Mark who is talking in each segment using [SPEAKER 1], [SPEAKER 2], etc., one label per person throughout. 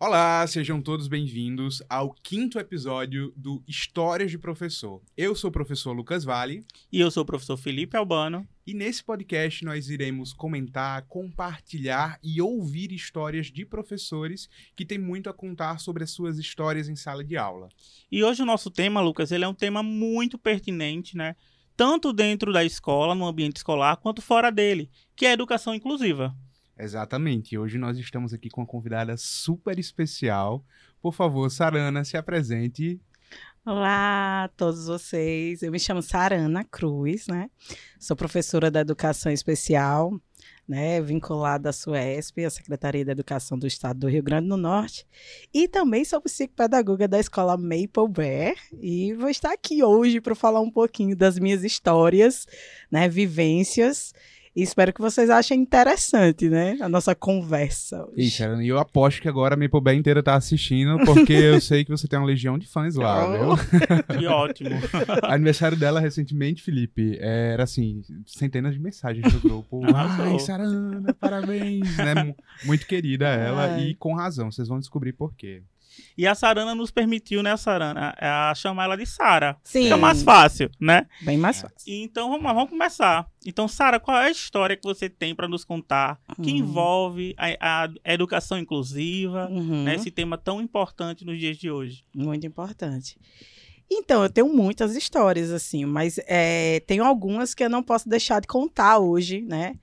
[SPEAKER 1] Olá, sejam todos bem-vindos ao quinto episódio do Histórias de Professor. Eu sou o professor Lucas Vale.
[SPEAKER 2] E eu sou o professor Felipe Albano.
[SPEAKER 1] E nesse podcast nós iremos comentar, compartilhar e ouvir histórias de professores que têm muito a contar sobre as suas histórias em sala de aula.
[SPEAKER 2] E hoje o nosso tema, Lucas, ele é um tema muito pertinente, né? Tanto dentro da escola, no ambiente escolar, quanto fora dele, que é a educação inclusiva.
[SPEAKER 1] Exatamente. Hoje nós estamos aqui com uma convidada super especial. Por favor, Sarana, se apresente.
[SPEAKER 3] Olá a todos vocês. Eu me chamo Sarana Cruz, né? Sou professora da Educação Especial, né? Vinculada à SUESP, a Secretaria da Educação do Estado do Rio Grande do Norte. E também sou psicopedagoga da Escola Maple Bear. E vou estar aqui hoje para falar um pouquinho das minhas histórias, né? Vivências e espero que vocês achem interessante, né? A nossa conversa. Hoje.
[SPEAKER 1] Isso, e eu aposto que agora a Maple Bay inteira tá assistindo, porque eu sei que você tem uma legião de fãs lá, oh.
[SPEAKER 2] viu? Que ótimo.
[SPEAKER 1] Aniversário dela recentemente, Felipe, era assim, centenas de mensagens no grupo. Ai, Sarana, parabéns, né? Muito querida ela, Ai. e com razão, vocês vão descobrir por quê.
[SPEAKER 2] E a Sarana nos permitiu, né, Sarana, a chamar ela de Sara.
[SPEAKER 3] Sim.
[SPEAKER 2] Fica mais fácil, né?
[SPEAKER 3] Bem mais fácil.
[SPEAKER 2] Então vamos, vamos começar. Então, Sara, qual é a história que você tem para nos contar que uhum. envolve a, a, educação inclusiva, uhum. né, esse tema tão importante nos dias de hoje?
[SPEAKER 3] Muito importante. Então, eu tenho muitas histórias, assim, mas é, tenho algumas que eu não posso deixar de contar hoje, né?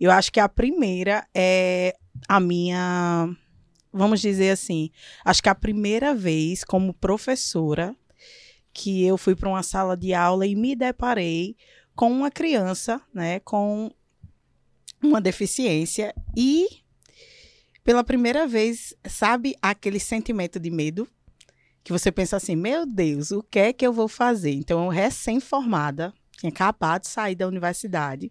[SPEAKER 3] Eu acho que a primeira é a minha vamos dizer assim, acho que a primeira vez como professora que eu fui para uma sala de aula e me deparei com uma criança, né, com uma deficiência e pela primeira vez, sabe aquele sentimento de medo que você pensa assim, meu Deus, o que é que eu vou fazer? Então, recém-formada, tinha acabado de sair da universidade.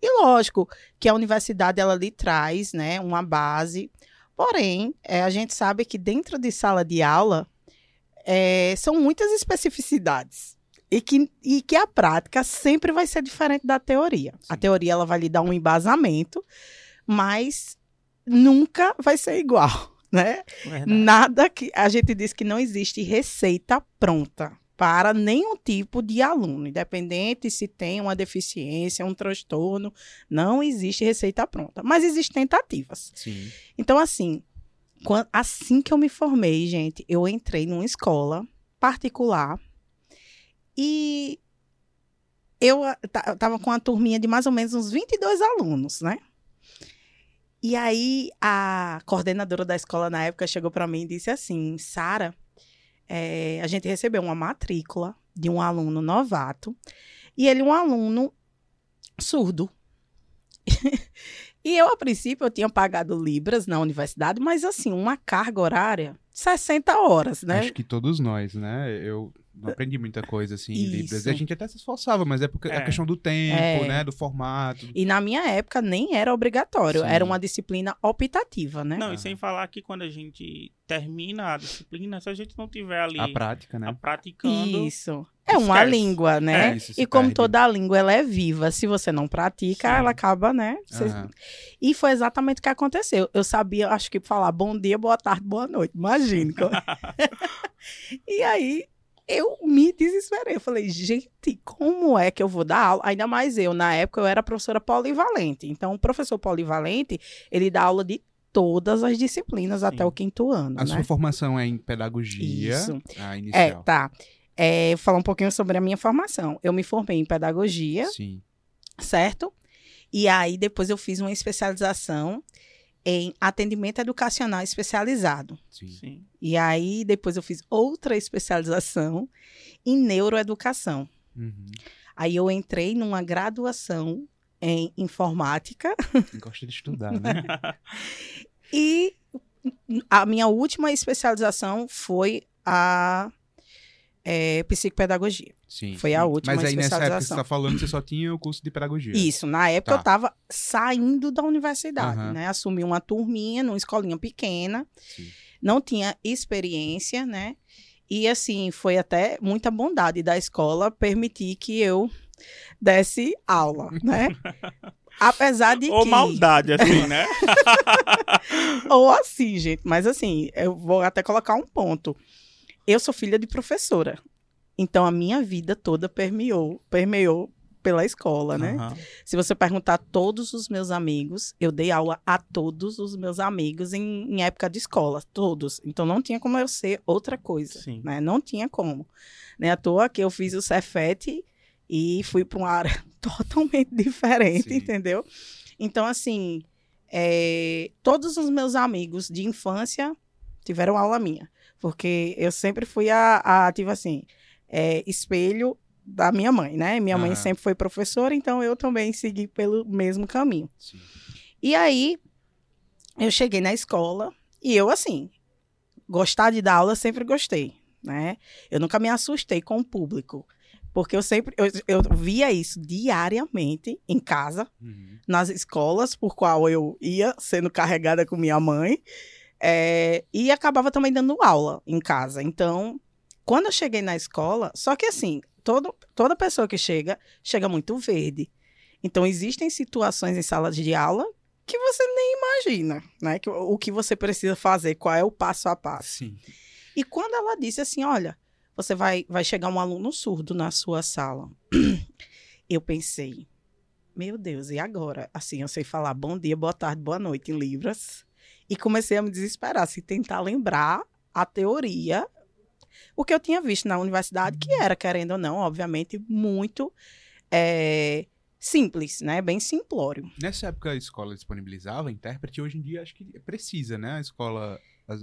[SPEAKER 3] E lógico que a universidade ela lhe traz, né, uma base Porém, é, a gente sabe que dentro de sala de aula é, são muitas especificidades. E que, e que a prática sempre vai ser diferente da teoria. Sim. A teoria ela vai lhe dar um embasamento, mas nunca vai ser igual, né? Verdade. Nada que a gente diz que não existe receita pronta para nenhum tipo de aluno, independente se tem uma deficiência, um transtorno, não existe receita pronta, mas existem tentativas.
[SPEAKER 1] Sim.
[SPEAKER 3] Então, assim, quando, assim que eu me formei, gente, eu entrei numa escola particular e eu estava com uma turminha de mais ou menos uns 22 alunos, né? E aí a coordenadora da escola na época chegou para mim e disse assim: Sara, é, a gente recebeu uma matrícula de um aluno novato e ele um aluno surdo. e eu, a princípio, eu tinha pagado libras na universidade, mas assim, uma carga horária 60 horas, né?
[SPEAKER 1] Acho que todos nós, né? Eu não aprendi muita coisa assim em Libras. E a gente até se esforçava, mas é porque é. a questão do tempo, é. né? Do formato.
[SPEAKER 3] E na minha época nem era obrigatório, Sim. era uma disciplina optativa, né?
[SPEAKER 2] Não, ah. e sem falar que quando a gente termina a disciplina, se a gente não tiver ali
[SPEAKER 1] a prática, né? A
[SPEAKER 2] praticando.
[SPEAKER 3] Isso. É uma língua, né? É, e como perde. toda língua, ela é viva. Se você não pratica, Sim. ela acaba, né? Você... Uhum. E foi exatamente o que aconteceu. Eu sabia, acho que falar bom dia, boa tarde, boa noite. Imagine. e aí, eu me desesperei. Eu falei, gente, como é que eu vou dar aula? Ainda mais eu, na época eu era professora polivalente. Então, o professor polivalente, ele dá aula de todas as disciplinas Sim. até o quinto ano.
[SPEAKER 1] A
[SPEAKER 3] né?
[SPEAKER 1] sua formação é em pedagogia?
[SPEAKER 3] Isso.
[SPEAKER 1] A inicial.
[SPEAKER 3] É, tá. É, falar um pouquinho sobre a minha formação. Eu me formei em pedagogia.
[SPEAKER 1] Sim.
[SPEAKER 3] Certo? E aí, depois eu fiz uma especialização em atendimento educacional especializado.
[SPEAKER 1] Sim. Sim.
[SPEAKER 3] E aí, depois eu fiz outra especialização em neuroeducação.
[SPEAKER 1] Uhum.
[SPEAKER 3] Aí eu entrei numa graduação em informática.
[SPEAKER 1] Gosta de estudar, né?
[SPEAKER 3] e a minha última especialização foi a é, psicopedagogia.
[SPEAKER 1] Sim.
[SPEAKER 3] Foi a última
[SPEAKER 1] Mas aí
[SPEAKER 3] nessa
[SPEAKER 1] época que você está falando, você só tinha o curso de pedagogia.
[SPEAKER 3] Isso, na época tá. eu estava saindo da universidade, uhum. né? Assumi uma turminha numa escolinha pequena, Sim. não tinha experiência, né? E assim, foi até muita bondade da escola permitir que eu desse aula, né? apesar de
[SPEAKER 2] Ou
[SPEAKER 3] que...
[SPEAKER 2] maldade, assim, né?
[SPEAKER 3] Ou assim, gente. Mas assim, eu vou até colocar um ponto. Eu sou filha de professora. Então a minha vida toda permeou, permeou pela escola, né?
[SPEAKER 2] Aham.
[SPEAKER 3] Se você perguntar a todos os meus amigos, eu dei aula a todos os meus amigos em, em época de escola, todos. Então não tinha como eu ser outra coisa,
[SPEAKER 2] Sim.
[SPEAKER 3] né? Não tinha como. Nem à toa que eu fiz o Cefet e fui para uma área totalmente diferente,
[SPEAKER 1] Sim.
[SPEAKER 3] entendeu? Então, assim, é, todos os meus amigos de infância tiveram aula minha. Porque eu sempre fui a, a tipo assim, é, espelho da minha mãe, né? Minha mãe
[SPEAKER 1] Aham.
[SPEAKER 3] sempre foi professora, então eu também segui pelo mesmo caminho.
[SPEAKER 1] Sim.
[SPEAKER 3] E aí, eu cheguei na escola e eu, assim, gostar de dar aula, eu sempre gostei, né? Eu nunca me assustei com o público. Porque eu sempre, eu, eu via isso diariamente em casa,
[SPEAKER 1] Uhum.
[SPEAKER 3] nas escolas por qual eu ia sendo carregada com minha mãe é, e acabava também dando aula em casa. Então, quando eu cheguei na escola, só que assim, todo, toda pessoa que chega, chega muito verde. Então, existem situações em salas de aula que você nem imagina, né? Que, o que você precisa fazer, qual é o passo a passo.
[SPEAKER 1] Sim.
[SPEAKER 3] E quando ela disse assim, olha, você vai, vai chegar um aluno surdo na sua sala. Eu pensei, meu Deus, e agora? Assim, eu sei falar bom dia, boa tarde, boa noite em Libras. E comecei a me desesperar, assim, tentar lembrar a teoria, o que eu tinha visto na universidade, que era, querendo ou não, obviamente, muito é, simples, né? Bem simplório.
[SPEAKER 1] Nessa época a escola disponibilizava intérprete, hoje em dia acho que precisa, né? A escola.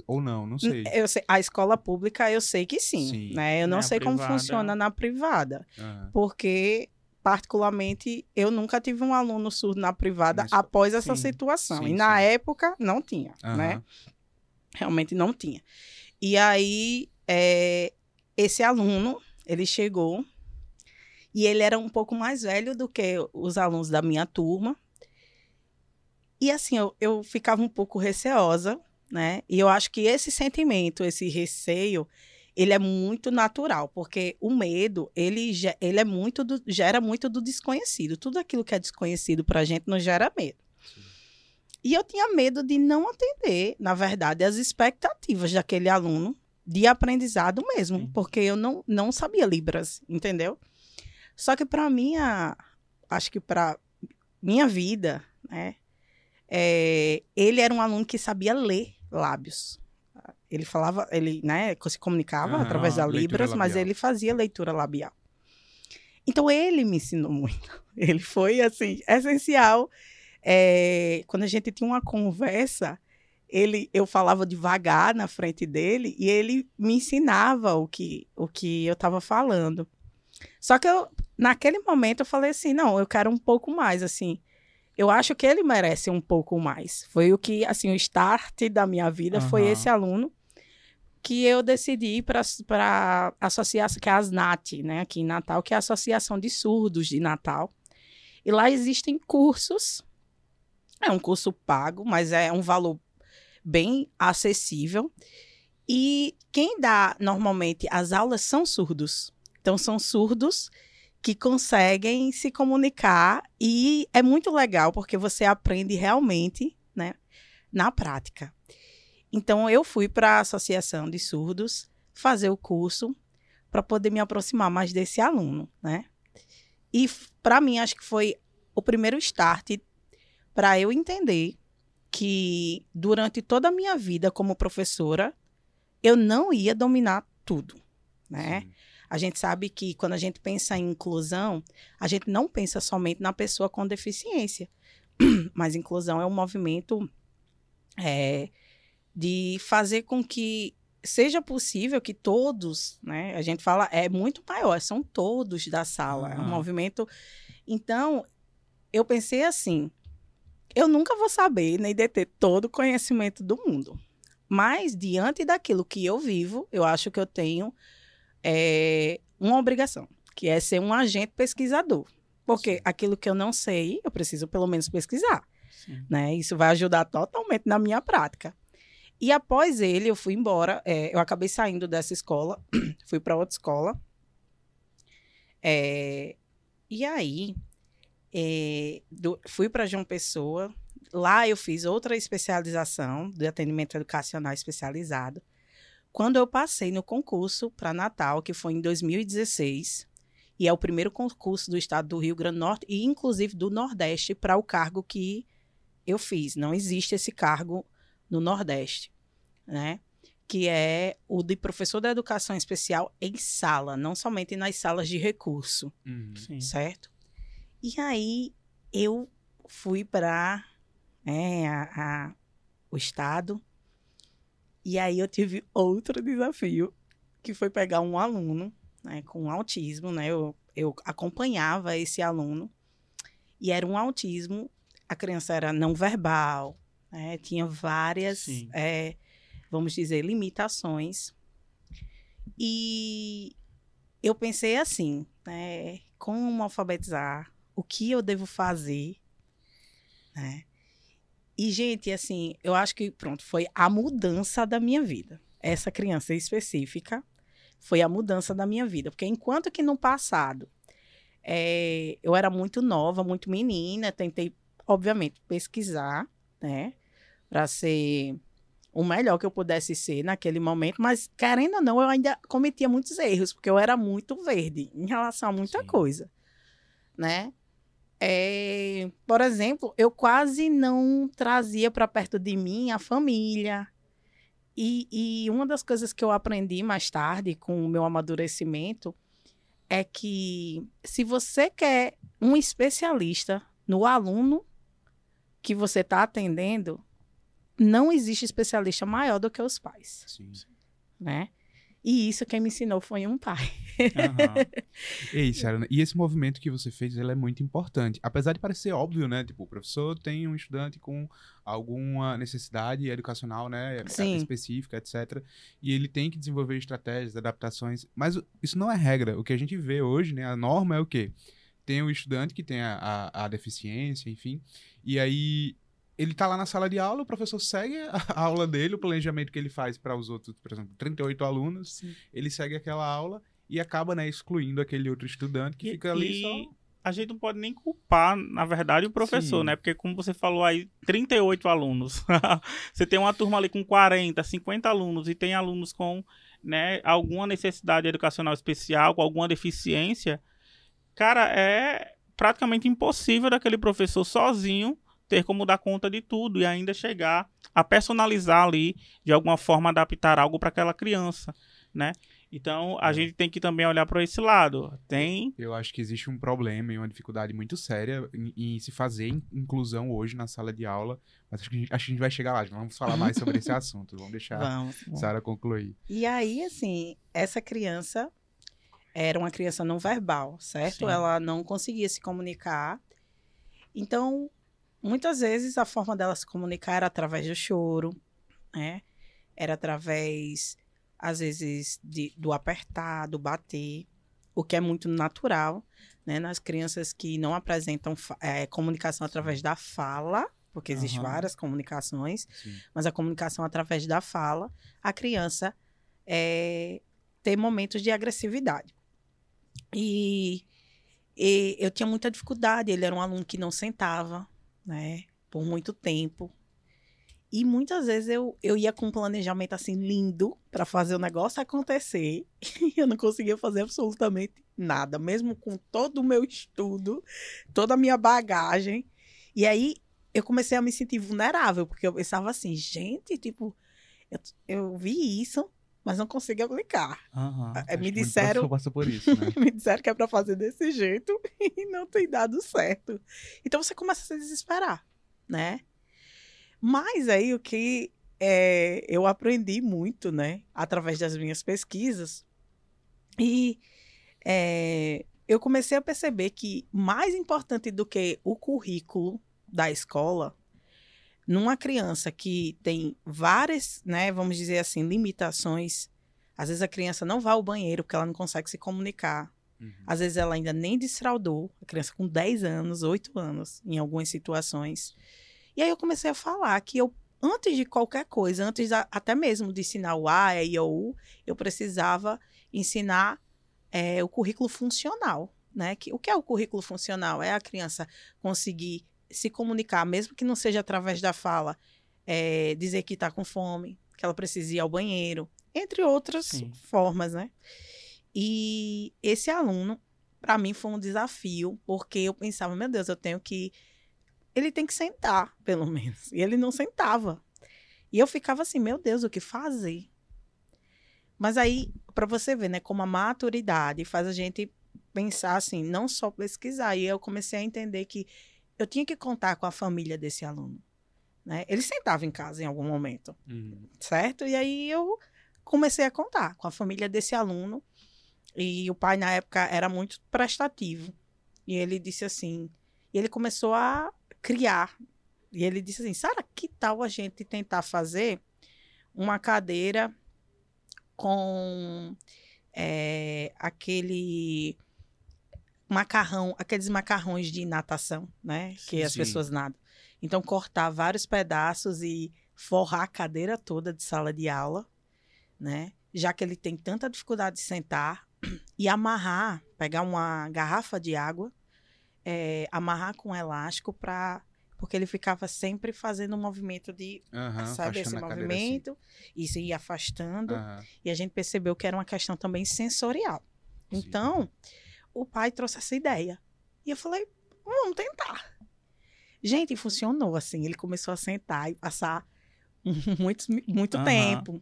[SPEAKER 1] Ou não, não sei.
[SPEAKER 3] Eu sei- a escola pública eu sei que sim,
[SPEAKER 1] Sim.
[SPEAKER 3] né? Eu não
[SPEAKER 2] Na
[SPEAKER 3] sei como
[SPEAKER 2] privada-
[SPEAKER 3] funciona na privada.
[SPEAKER 1] Aham.
[SPEAKER 3] porque particularmente eu nunca tive um aluno surdo na privada
[SPEAKER 1] Mas-
[SPEAKER 3] após essa
[SPEAKER 1] sim,
[SPEAKER 3] situação
[SPEAKER 1] sim,
[SPEAKER 3] e na época não tinha né
[SPEAKER 1] Aham.
[SPEAKER 3] realmente não tinha e aí é, esse aluno ele chegou e ele era um pouco mais velho do que os alunos da minha turma e assim eu, eu ficava um pouco receosa né e eu acho que esse sentimento esse receio ele é muito natural, porque o medo, ele, ele é muito do- gera muito do desconhecido. Tudo aquilo que é desconhecido pra gente nos gera medo.
[SPEAKER 1] Sim.
[SPEAKER 3] E eu tinha medo de não atender, na verdade, as expectativas daquele aluno de aprendizado mesmo,
[SPEAKER 2] Sim.
[SPEAKER 3] porque eu não, não sabia Libras, entendeu? Só que para minha, acho que para minha vida, né, é, ele era um aluno que sabia ler lábios. Ele falava, ele, né, se comunicava através da Libras, mas ele fazia leitura labial. Então ele me ensinou muito. Ele foi assim essencial. É, quando a gente tinha uma conversa, ele, eu falava devagar na frente dele e ele me ensinava o que, o que eu estava falando. Só que eu, naquele momento eu falei assim, não, eu quero um pouco mais, assim. Eu acho que ele merece um pouco mais. Foi o que, assim, o start da minha vida foi
[SPEAKER 2] Aham.
[SPEAKER 3] esse aluno que eu decidi ir para a associação, que é a ASNAT, né, aqui em Natal, que é a Associação de Surdos de Natal. E lá existem cursos. É um curso pago, mas é um valor bem acessível. E quem dá normalmente as aulas são surdos. Então são surdos que conseguem se comunicar e é muito legal porque você aprende realmente, né, na prática. Então eu fui para a Associação de Surdos fazer o curso para poder me aproximar mais desse aluno, né? E para mim acho que foi o primeiro start para eu entender que durante toda a minha vida como professora eu não ia dominar tudo, né?
[SPEAKER 1] Sim.
[SPEAKER 3] A gente sabe que quando a gente pensa em inclusão, a gente não pensa somente na pessoa com deficiência, mas inclusão é um movimento é, de fazer com que seja possível que todos, né? A gente fala é muito maior, são todos da sala, é um movimento. Então, eu pensei assim, eu nunca vou saber nem deter todo o conhecimento do mundo. Mas, diante daquilo que eu vivo, eu acho que eu tenho é, uma obrigação, que é ser um agente pesquisador. Porque
[SPEAKER 1] Sim.
[SPEAKER 3] aquilo que eu não sei, eu preciso pelo menos pesquisar.
[SPEAKER 2] Sim.
[SPEAKER 3] Né? Isso vai ajudar totalmente na minha prática. E após ele, eu fui embora. é, eu acabei saindo dessa escola, fui para outra escola. É, e aí, é, do, fui para João Pessoa. Lá eu fiz outra especialização de atendimento educacional especializado. Quando eu passei no concurso para Natal, que foi em 2016, e é o primeiro concurso do estado do Rio Grande do Norte e inclusive do Nordeste para o cargo que eu fiz. Não existe esse cargo no Nordeste, né? Que é o de professor da educação especial em sala, não somente nas salas de recurso, uhum. certo? E aí eu fui para né, a, a, o estado e aí eu tive outro desafio, que foi pegar um aluno né, com autismo, né? Eu, eu acompanhava esse aluno e era um autismo, a criança era não verbal, né, tinha várias, é, vamos dizer, limitações. E eu pensei assim, né, como alfabetizar, o que eu devo fazer, né? E, gente, assim, eu acho que, pronto, foi a mudança da minha vida. Essa criança específica foi a mudança da minha vida. Porque enquanto que no passado é, eu era muito nova, muito menina, tentei, obviamente, pesquisar, né? Para ser o melhor que eu pudesse ser naquele momento, mas querendo ou não, eu ainda cometia muitos erros, porque eu era muito verde em relação a muita Sim. coisa, né? É, por exemplo, eu quase não trazia para perto de mim a família. E, e uma das coisas que eu aprendi mais tarde com o meu amadurecimento é que se você quer um especialista no aluno que você está atendendo, não existe especialista maior do que os pais. Sim. Né? E isso quem me ensinou foi um pai.
[SPEAKER 1] Uhum. Ei, Sarah, e esse movimento que você fez, ele é muito importante. Apesar de parecer óbvio, né? Tipo, o professor tem um estudante com alguma necessidade educacional, né? Sim. Específica, etc. E ele tem que desenvolver estratégias, adaptações. Mas isso não é regra. O que a gente vê hoje, né? A norma é o quê? Tem o estudante que tem a, a, a deficiência, enfim. E aí ele tá lá na sala de aula, o professor segue a aula dele, o planejamento que ele faz para os outros, por exemplo, 38 alunos, Sim. ele segue aquela aula e acaba, né, excluindo aquele outro estudante que e, fica ali
[SPEAKER 2] e...
[SPEAKER 1] só
[SPEAKER 2] a gente não pode nem culpar, na verdade, o professor, Sim. né? Porque, como você falou aí, 38 alunos. você tem uma turma ali com 40, 50 alunos e tem alunos com né, alguma necessidade educacional especial, com alguma deficiência. Cara, é praticamente impossível daquele professor sozinho ter como dar conta de tudo e ainda chegar a personalizar ali, de alguma forma adaptar algo para aquela criança, né? Então, a é. gente tem que também olhar para esse lado. Tem.
[SPEAKER 1] Eu acho que existe um problema e uma dificuldade muito séria em, em se fazer inclusão hoje na sala de aula. Mas acho que, acho que a gente vai chegar lá. Vamos falar mais sobre esse assunto. Vamos deixar vamos, a Sara concluir.
[SPEAKER 3] E aí, assim, essa criança era uma criança não verbal, certo? Sim. Ela não conseguia se comunicar. Então, muitas vezes a forma dela se comunicar era através do choro, né? Era através, às vezes, de, do apertar, do bater, o que é muito natural, né? Nas crianças que não apresentam é, comunicação através da fala, porque existem uhum. várias comunicações, Sim. mas a comunicação através da fala, a criança é, tem momentos de agressividade. E, e eu tinha muita dificuldade, ele era um aluno que não sentava, né? Por muito tempo. E muitas vezes eu, eu ia com um planejamento assim lindo para fazer o negócio acontecer e eu não conseguia fazer absolutamente nada, mesmo com todo o meu estudo, toda a minha bagagem. E aí eu comecei a me sentir vulnerável, porque eu pensava assim, gente, tipo, eu, eu vi isso, mas não consigo aplicar.
[SPEAKER 1] Uhum,
[SPEAKER 3] me disseram.
[SPEAKER 1] Isso, né?
[SPEAKER 3] me disseram que é para fazer desse jeito e não tem dado certo. Então você começa a se desesperar, né? Mas aí o que é, eu aprendi muito, né, através das minhas pesquisas, e é, eu comecei a perceber que mais importante do que o currículo da escola, numa criança que tem várias, né, vamos dizer assim, limitações, às vezes a criança não vai ao banheiro porque ela não consegue se comunicar. Uhum. Às vezes ela ainda nem desfraudou, a criança com 10 anos, 8 anos, em algumas situações. E aí eu comecei a falar que eu, antes de qualquer coisa, antes até mesmo de ensinar o A, E, I, O, U, eu precisava ensinar é, o currículo funcional. né? Que, o que é o currículo funcional? É a criança conseguir se comunicar, mesmo que não seja através da fala, é, dizer que está com fome, que ela precisa ir ao banheiro, entre outras Sim. formas, né? E esse aluno, para mim, foi um desafio, porque eu pensava, meu Deus, eu tenho que. Ele tem que sentar, pelo menos. E ele não sentava. E eu ficava assim, meu Deus, o que fazer? Mas aí, para você ver, né, como a maturidade faz a gente pensar assim, não só pesquisar. E eu comecei a entender que eu tinha que contar com a família desse aluno. Né? Ele sentava em casa em algum momento, uhum. certo? E aí eu comecei a contar com a família desse aluno. E o pai, na época, era muito prestativo. E ele disse assim: e ele começou a criar. E ele disse assim: Sara, que tal a gente tentar fazer uma cadeira com é, aquele macarrão, aqueles macarrões de natação, né? Que sim, as pessoas nadam. Então, cortar vários pedaços e forrar a cadeira toda de sala de aula, né? Já que ele tem tanta dificuldade de sentar, e amarrar, pegar uma garrafa de água, é, amarrar com um elástico para porque ele ficava sempre fazendo um movimento de, uhum, sabe, esse movimento, assim. e se ia afastando, uhum. e a gente percebeu que era uma questão também sensorial. Sim. Então, o pai trouxe essa ideia. E eu falei, vamos tentar. Gente, funcionou assim. Ele começou a sentar e passar muito, muito uhum. tempo.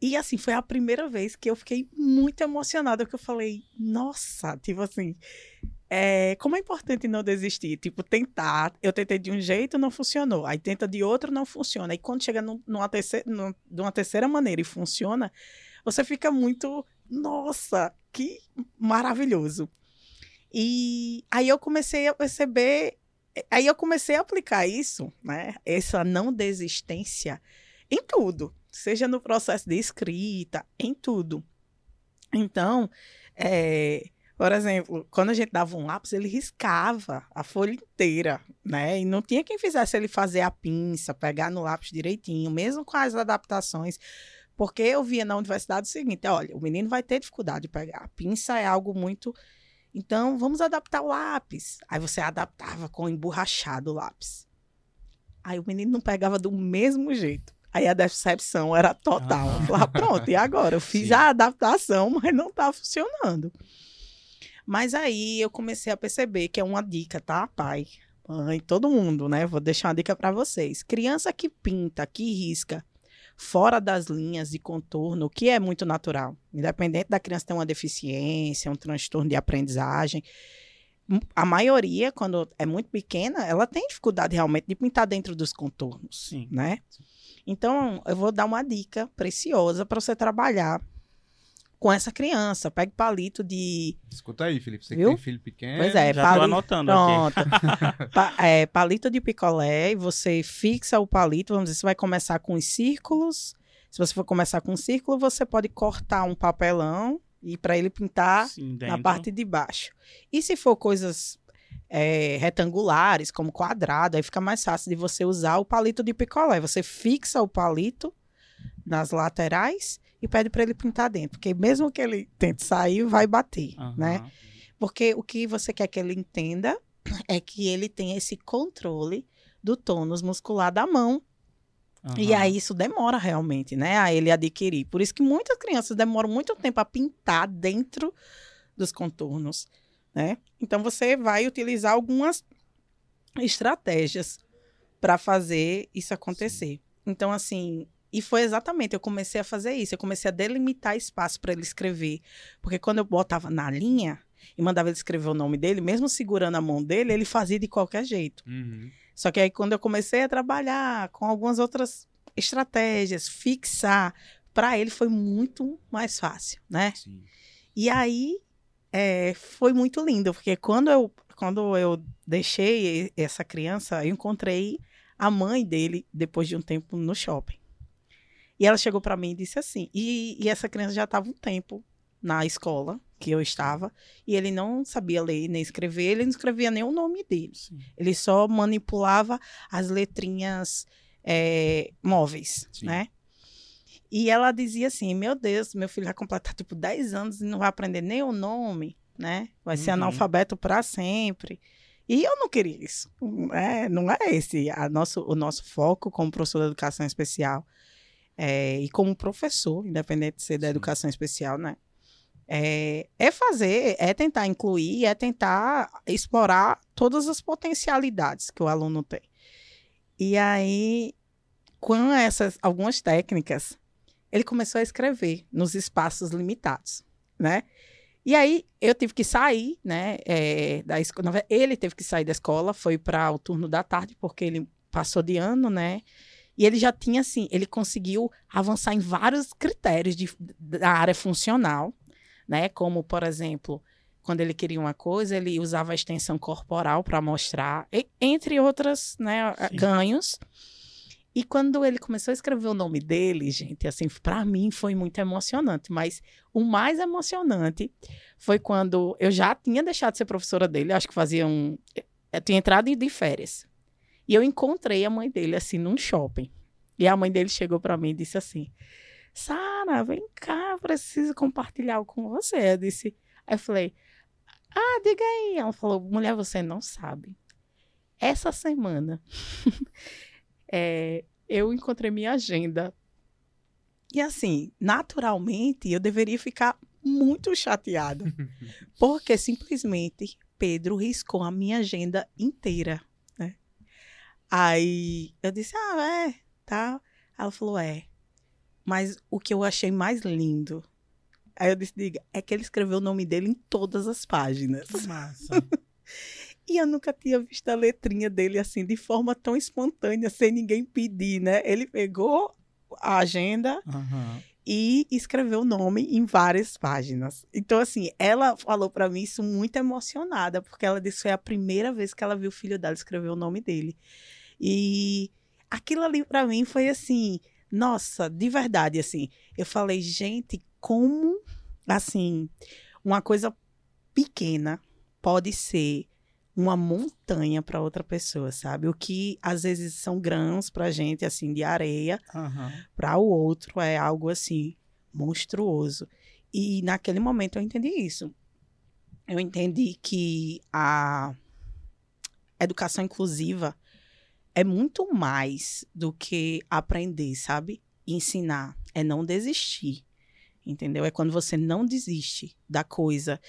[SPEAKER 3] E assim, foi a primeira vez que eu fiquei muito emocionada, porque eu falei, nossa, tipo assim, é, como é importante não desistir. Tipo, tentar. Eu tentei de um jeito, não funcionou. Aí tenta de outro, não funciona. E quando chega numa, terceira, no, de uma terceira maneira e funciona, você fica muito, nossa, que maravilhoso. E aí eu comecei a perceber, aí eu comecei a aplicar isso, né? Essa não desistência em tudo, seja no processo de escrita, em tudo. Então, é, por exemplo, quando a gente dava um lápis, ele riscava a folha inteira, né? E não tinha quem fizesse ele fazer a pinça, pegar no lápis direitinho, mesmo com as adaptações. Porque eu via na universidade o seguinte: olha, o menino vai ter dificuldade de pegar. A pinça é algo muito então, vamos adaptar o lápis. Aí você adaptava com emborrachado o lápis. Aí o menino não pegava do mesmo jeito. Aí a decepção era total. Eu falava, pronto, e agora? Eu fiz Sim. a adaptação, mas não tá funcionando. Mas aí eu comecei a perceber que é uma dica, tá, pai? Mãe, todo mundo, né? Vou deixar uma dica para vocês. Criança que pinta, que risca, fora das linhas de contorno, que é muito natural. Independente da criança ter uma deficiência, um transtorno de aprendizagem, a maioria, quando é muito pequena, ela tem dificuldade realmente de pintar dentro dos contornos, Sim. né? Então, eu vou dar uma dica preciosa para você trabalhar com essa criança. Pegue palito de.
[SPEAKER 1] Escuta aí, Felipe. Você Viu? que tem filho pequeno.
[SPEAKER 3] Pois é,
[SPEAKER 2] já palito... tô anotando
[SPEAKER 3] Pronto. pa, é, palito de picolé e você fixa o palito. Vamos dizer, você vai começar com os círculos. Se você for começar com um círculo, você pode cortar um papelão e para ele pintar Sim, na parte de baixo. E se for coisas é, retangulares, como quadrado, aí fica mais fácil de você usar o palito de picolé. Você fixa o palito nas laterais e pede para ele pintar dentro. Porque mesmo que ele tente sair, vai bater, uhum. né? Porque o que você quer que ele entenda é que ele tem esse controle do tônus muscular da mão. Uhum. E aí isso demora realmente, né, a ele adquirir. Por isso que muitas crianças demoram muito tempo a pintar dentro dos contornos, né? Então você vai utilizar algumas estratégias para fazer isso acontecer. Sim. Então assim, e foi exatamente, eu comecei a fazer isso. Eu comecei a delimitar espaço para ele escrever. Porque quando eu botava na linha e mandava ele escrever o nome dele, mesmo segurando a mão dele, ele fazia de qualquer jeito. Uhum. Só que aí quando eu comecei a trabalhar com algumas outras estratégias, fixar, para ele foi muito mais fácil, né? Sim. E aí é, foi muito lindo, porque quando eu, quando eu deixei essa criança, eu encontrei a mãe dele depois de um tempo no shopping. E ela chegou para mim e disse assim: e, e essa criança já estava um tempo na escola que eu estava e ele não sabia ler nem escrever, ele não escrevia nem o nome dele. Sim. Ele só manipulava as letrinhas é, móveis, Sim. né? E ela dizia assim: Meu Deus, meu filho vai completar tipo 10 anos e não vai aprender nem o nome. né? Vai ser uhum. analfabeto para sempre. E eu não queria isso. É, não é esse a nosso, o nosso foco como professor de educação especial. É, e como professor, independente de ser da Sim. educação especial, né? É, é, fazer, é tentar incluir, é tentar explorar todas as potencialidades que o aluno tem. E aí, com essas algumas técnicas, ele começou a escrever nos espaços limitados, né? E aí eu tive que sair, né? É, da escola. Ele teve que sair da escola, foi para o turno da tarde, porque ele passou de ano, né? E ele já tinha, assim, ele conseguiu avançar em vários critérios de, da área funcional, né? Como, por exemplo, quando ele queria uma coisa, ele usava a extensão corporal para mostrar, entre outras né, ganhos. E quando ele começou a escrever o nome dele, gente, assim, para mim foi muito emocionante. Mas o mais emocionante foi quando eu já tinha deixado de ser professora dele, acho que fazia um. Eu tinha entrado de férias. E eu encontrei a mãe dele, assim, num shopping. E a mãe dele chegou para mim e disse assim: Sara, vem cá, preciso compartilhar algo com você. Eu disse. Aí eu falei: Ah, diga aí. Ela falou: Mulher, você não sabe. Essa semana. é, eu encontrei minha agenda. E assim, naturalmente, eu deveria ficar muito chateada. porque simplesmente Pedro riscou a minha agenda inteira. Aí eu disse: Ah, é, tá. Ela falou: É. Mas o que eu achei mais lindo. Aí eu disse: Diga, é que ele escreveu o nome dele em todas as páginas.
[SPEAKER 2] Massa.
[SPEAKER 3] E eu nunca tinha visto a letrinha dele assim, de forma tão espontânea, sem ninguém pedir, né? Ele pegou a agenda uhum. E escreveu o nome em várias páginas. Então, assim, ela falou para mim isso muito emocionada, porque ela disse que foi a primeira vez que ela viu o filho dela escrever o nome dele. E aquilo ali para mim foi assim, nossa, de verdade, assim. Eu falei, gente, como, assim, uma coisa pequena pode ser uma montanha para outra pessoa, sabe? O que às vezes são grãos para gente, assim, de areia, uhum. para o outro é algo assim monstruoso. E naquele momento eu entendi isso. Eu entendi que a educação inclusiva é muito mais do que aprender, sabe? Ensinar é não desistir, entendeu? É quando você não desiste da coisa.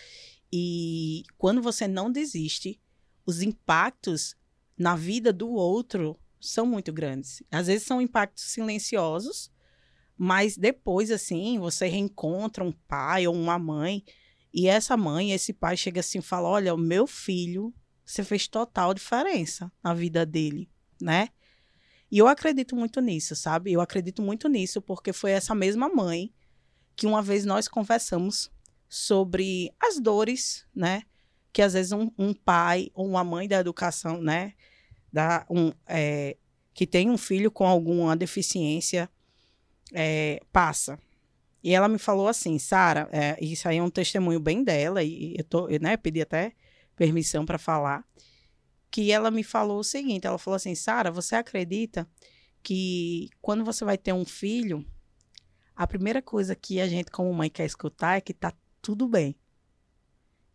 [SPEAKER 3] E quando você não desiste, os impactos na vida do outro são muito grandes. Às vezes são impactos silenciosos, mas depois, assim, você reencontra um pai ou uma mãe, e essa mãe, esse pai chega assim e fala: Olha, o meu filho, você fez total diferença na vida dele, né? E eu acredito muito nisso, sabe? Eu acredito muito nisso porque foi essa mesma mãe que uma vez nós conversamos sobre as dores, né? Que às vezes um, um pai ou uma mãe da educação, né, da, um, é, que tem um filho com alguma deficiência, é, passa. E ela me falou assim, Sara, é, isso aí é um testemunho bem dela, e eu, tô, eu né, pedi até permissão para falar, que ela me falou o seguinte, ela falou assim, Sara, você acredita que quando você vai ter um filho, a primeira coisa que a gente como mãe quer escutar é que tá tudo bem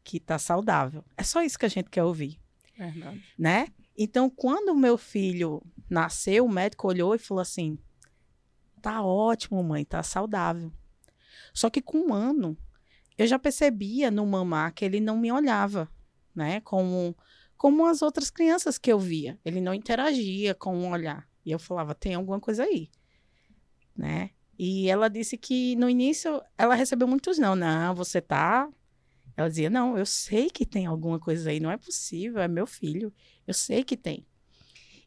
[SPEAKER 3] que tá saudável. É só isso que a gente quer ouvir.
[SPEAKER 2] Verdade.
[SPEAKER 3] Né? Então, quando o meu filho nasceu, o médico olhou e falou assim: tá ótimo, mãe, tá saudável. Só que com um ano, eu já percebia no mamar que ele não me olhava, né? Como, como as outras crianças que eu via. Ele não interagia com o um olhar. E eu falava: tem alguma coisa aí, né? E ela disse que no início ela recebeu muitos não. Não, você tá ela dizia: Não, eu sei que tem alguma coisa aí, não é possível, é meu filho, eu sei que tem.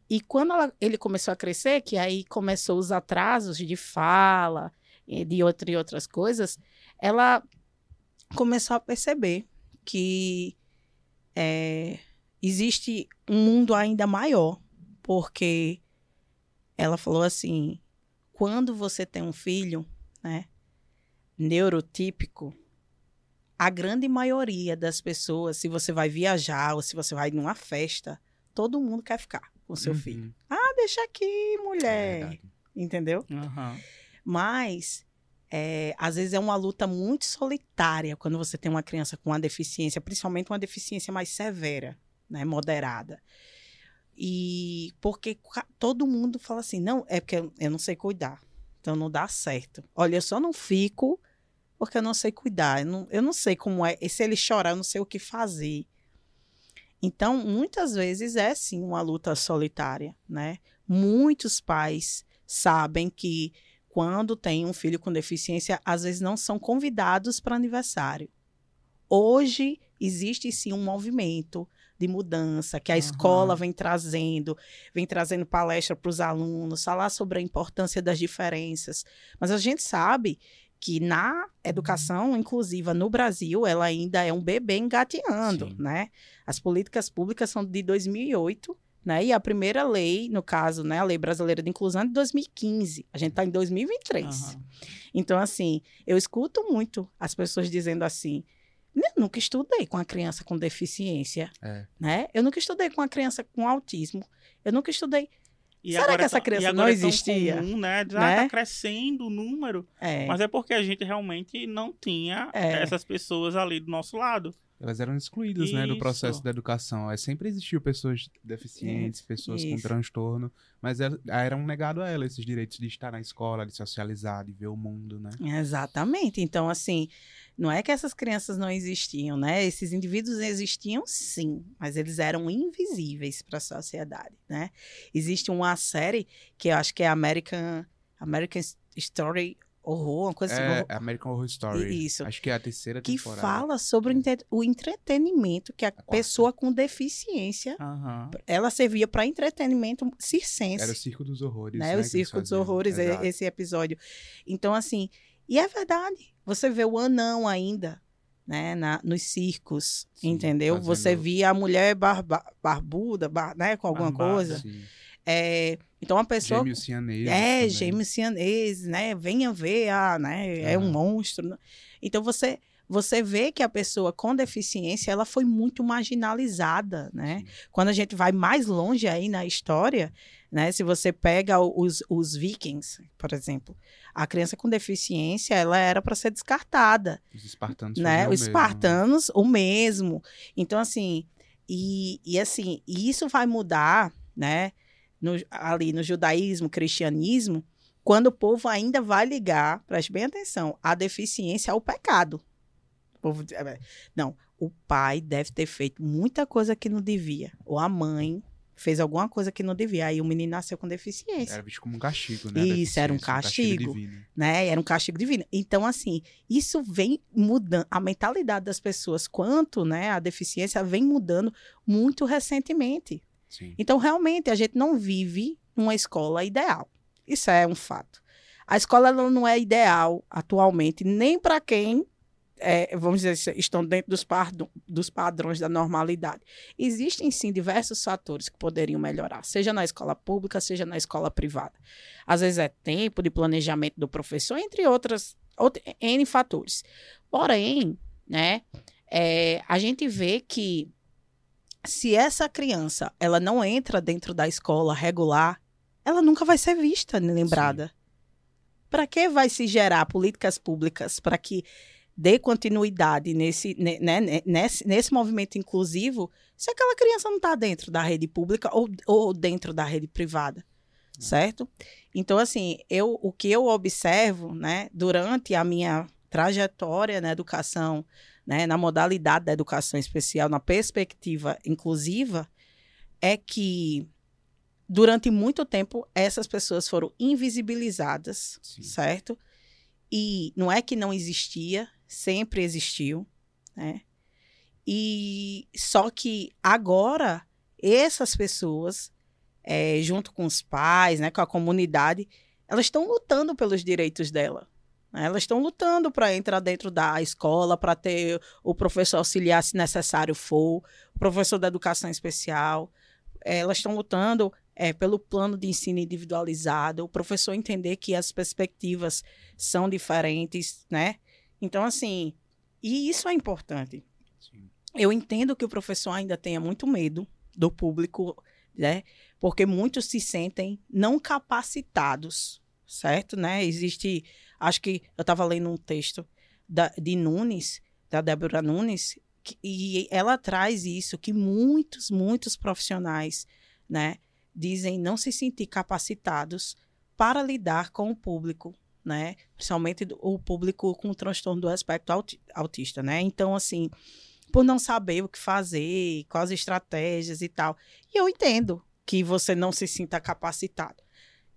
[SPEAKER 3] E quando ela, ele começou a crescer, que aí começou os atrasos de fala, de outra, e outras coisas, ela começou a perceber que é, existe um mundo ainda maior, porque ela falou assim: quando você tem um filho, né, neurotípico, a grande maioria das pessoas, se você vai viajar ou se você vai numa festa, todo mundo quer ficar com seu uhum. filho. Ah, deixa aqui, mulher. É Entendeu?
[SPEAKER 2] Uhum.
[SPEAKER 3] Mas é, às vezes é uma luta muito solitária quando você tem uma criança com uma deficiência, principalmente uma deficiência mais severa, né, moderada. E porque todo mundo fala assim, não, é porque eu não sei cuidar, então não dá certo. Olha, eu só não fico porque eu não sei cuidar, eu não, eu não sei como é, e se ele chorar, eu não sei o que fazer. Então, muitas vezes é sim uma luta solitária, né? Muitos pais sabem que quando tem um filho com deficiência, às vezes não são convidados para aniversário. Hoje existe sim um movimento de mudança que a uhum. escola vem trazendo, vem trazendo palestra para os alunos, falar sobre a importância das diferenças. Mas a gente sabe que na educação inclusiva no Brasil, ela ainda é um bebê engateando, sim. né? As políticas públicas são de 2008 né? E a primeira lei, no caso, né, a Lei Brasileira de Inclusão é de 2015. A gente está em 2023. Uhum. Então, assim, eu escuto muito as pessoas dizendo assim: eu nunca estudei com a criança com deficiência, é. né? Eu nunca estudei com a criança com autismo. Eu nunca estudei. E Será que essa tá, criança não é existia?
[SPEAKER 2] Comum, né? Já né? tá crescendo o número. É. Mas é porque a gente realmente não tinha é. essas pessoas ali do nosso lado
[SPEAKER 1] elas eram excluídas, né, do processo da educação. É, sempre existiu pessoas deficientes, pessoas Isso. com transtorno, mas era, eram negados a elas esses direitos de estar na escola, de socializar, de ver o mundo, né?
[SPEAKER 3] Exatamente. Então, assim, não é que essas crianças não existiam, né? Esses indivíduos existiam sim, mas eles eram invisíveis para a sociedade, né? Existe uma série que eu acho que é American American Story horror, uma coisa
[SPEAKER 1] assim, é, assim. American Horror Story. Isso. Acho que é a terceira
[SPEAKER 3] que
[SPEAKER 1] temporada.
[SPEAKER 3] Que fala sobre o entretenimento que a, a pessoa com deficiência, uhum. ela servia para entretenimento circense.
[SPEAKER 1] Era o Circo dos Horrores.
[SPEAKER 3] Né? né o Circo dos Horrores, Exato. esse episódio. Então, assim, e é verdade. Você vê o anão ainda, né, na, nos circos, sim, entendeu? Fazendo... Você via a mulher barba, barbuda, bar, né, com alguma Barbada, coisa. Sim. É, então a pessoa.
[SPEAKER 1] Gêmeos cianeses.
[SPEAKER 3] É, também. gêmeos cianeses, né? Venha ver, ah, né? É um monstro. Então você você vê que a pessoa com deficiência ela foi muito marginalizada, né? Sim. Quando a gente vai mais longe aí na história, né? Se você pega os, os vikings, por exemplo, a criança com deficiência ela era para ser descartada.
[SPEAKER 1] Os espartanos,
[SPEAKER 3] né?
[SPEAKER 1] Os
[SPEAKER 3] espartanos, o mesmo. Então assim, e, e assim, isso vai mudar, né? No, ali no judaísmo, cristianismo, quando o povo ainda vai ligar, preste bem atenção, a deficiência ao pecado. O povo, é, não, o pai deve ter feito muita coisa que não devia, ou a mãe fez alguma coisa que não devia, aí o menino nasceu com deficiência.
[SPEAKER 1] Era visto como um castigo, né?
[SPEAKER 3] Isso, era um castigo, um castigo né? Era um castigo divino. Então, assim, isso vem mudando, a mentalidade das pessoas quanto, né, a deficiência vem mudando muito recentemente. Então, realmente, a gente não vive numa escola ideal. Isso é um fato. A escola não é ideal atualmente, nem para quem, é, vamos dizer, estão dentro dos, dos padrões da normalidade. Existem, sim, diversos fatores que poderiam melhorar, seja na escola pública, seja na escola privada. Às vezes é tempo de planejamento do professor, entre outras, outros, N fatores. Porém, né, é, a gente vê que se essa criança ela não entra dentro da escola regular, ela nunca vai ser vista nem lembrada. Para que vai se gerar políticas públicas para que dê continuidade nesse, né, nesse, nesse movimento inclusivo se aquela criança não está dentro da rede pública ou, ou dentro da rede privada? Certo? Então, assim, eu, o que eu observo né, durante a minha trajetória na educação, né, na modalidade da educação especial, na perspectiva inclusiva, é que durante muito tempo essas pessoas foram invisibilizadas, Sim. certo? E não é que não existia, sempre existiu, né? E só que agora essas pessoas, é, junto com os pais, né, com a comunidade, elas estão lutando pelos direitos dela. Né? Elas estão lutando para entrar dentro da escola, para ter o professor auxiliar, se necessário for, o professor da educação especial. Elas estão lutando é, pelo plano de ensino individualizado, o professor entender que as perspectivas são diferentes, né? Então, assim, e isso é importante. Sim. Eu entendo que o professor ainda tenha muito medo do público, né? Porque muitos se sentem não capacitados certo? Né? Existe, acho que eu estava lendo um texto da, de Nunes, da Débora Nunes, que, e ela traz isso, que muitos, muitos profissionais, né, dizem não se sentir capacitados para lidar com o público, né, principalmente o público com transtorno do aspecto autista, né, então, assim, por não saber o que fazer, quais estratégias e tal, e eu entendo que você não se sinta capacitado,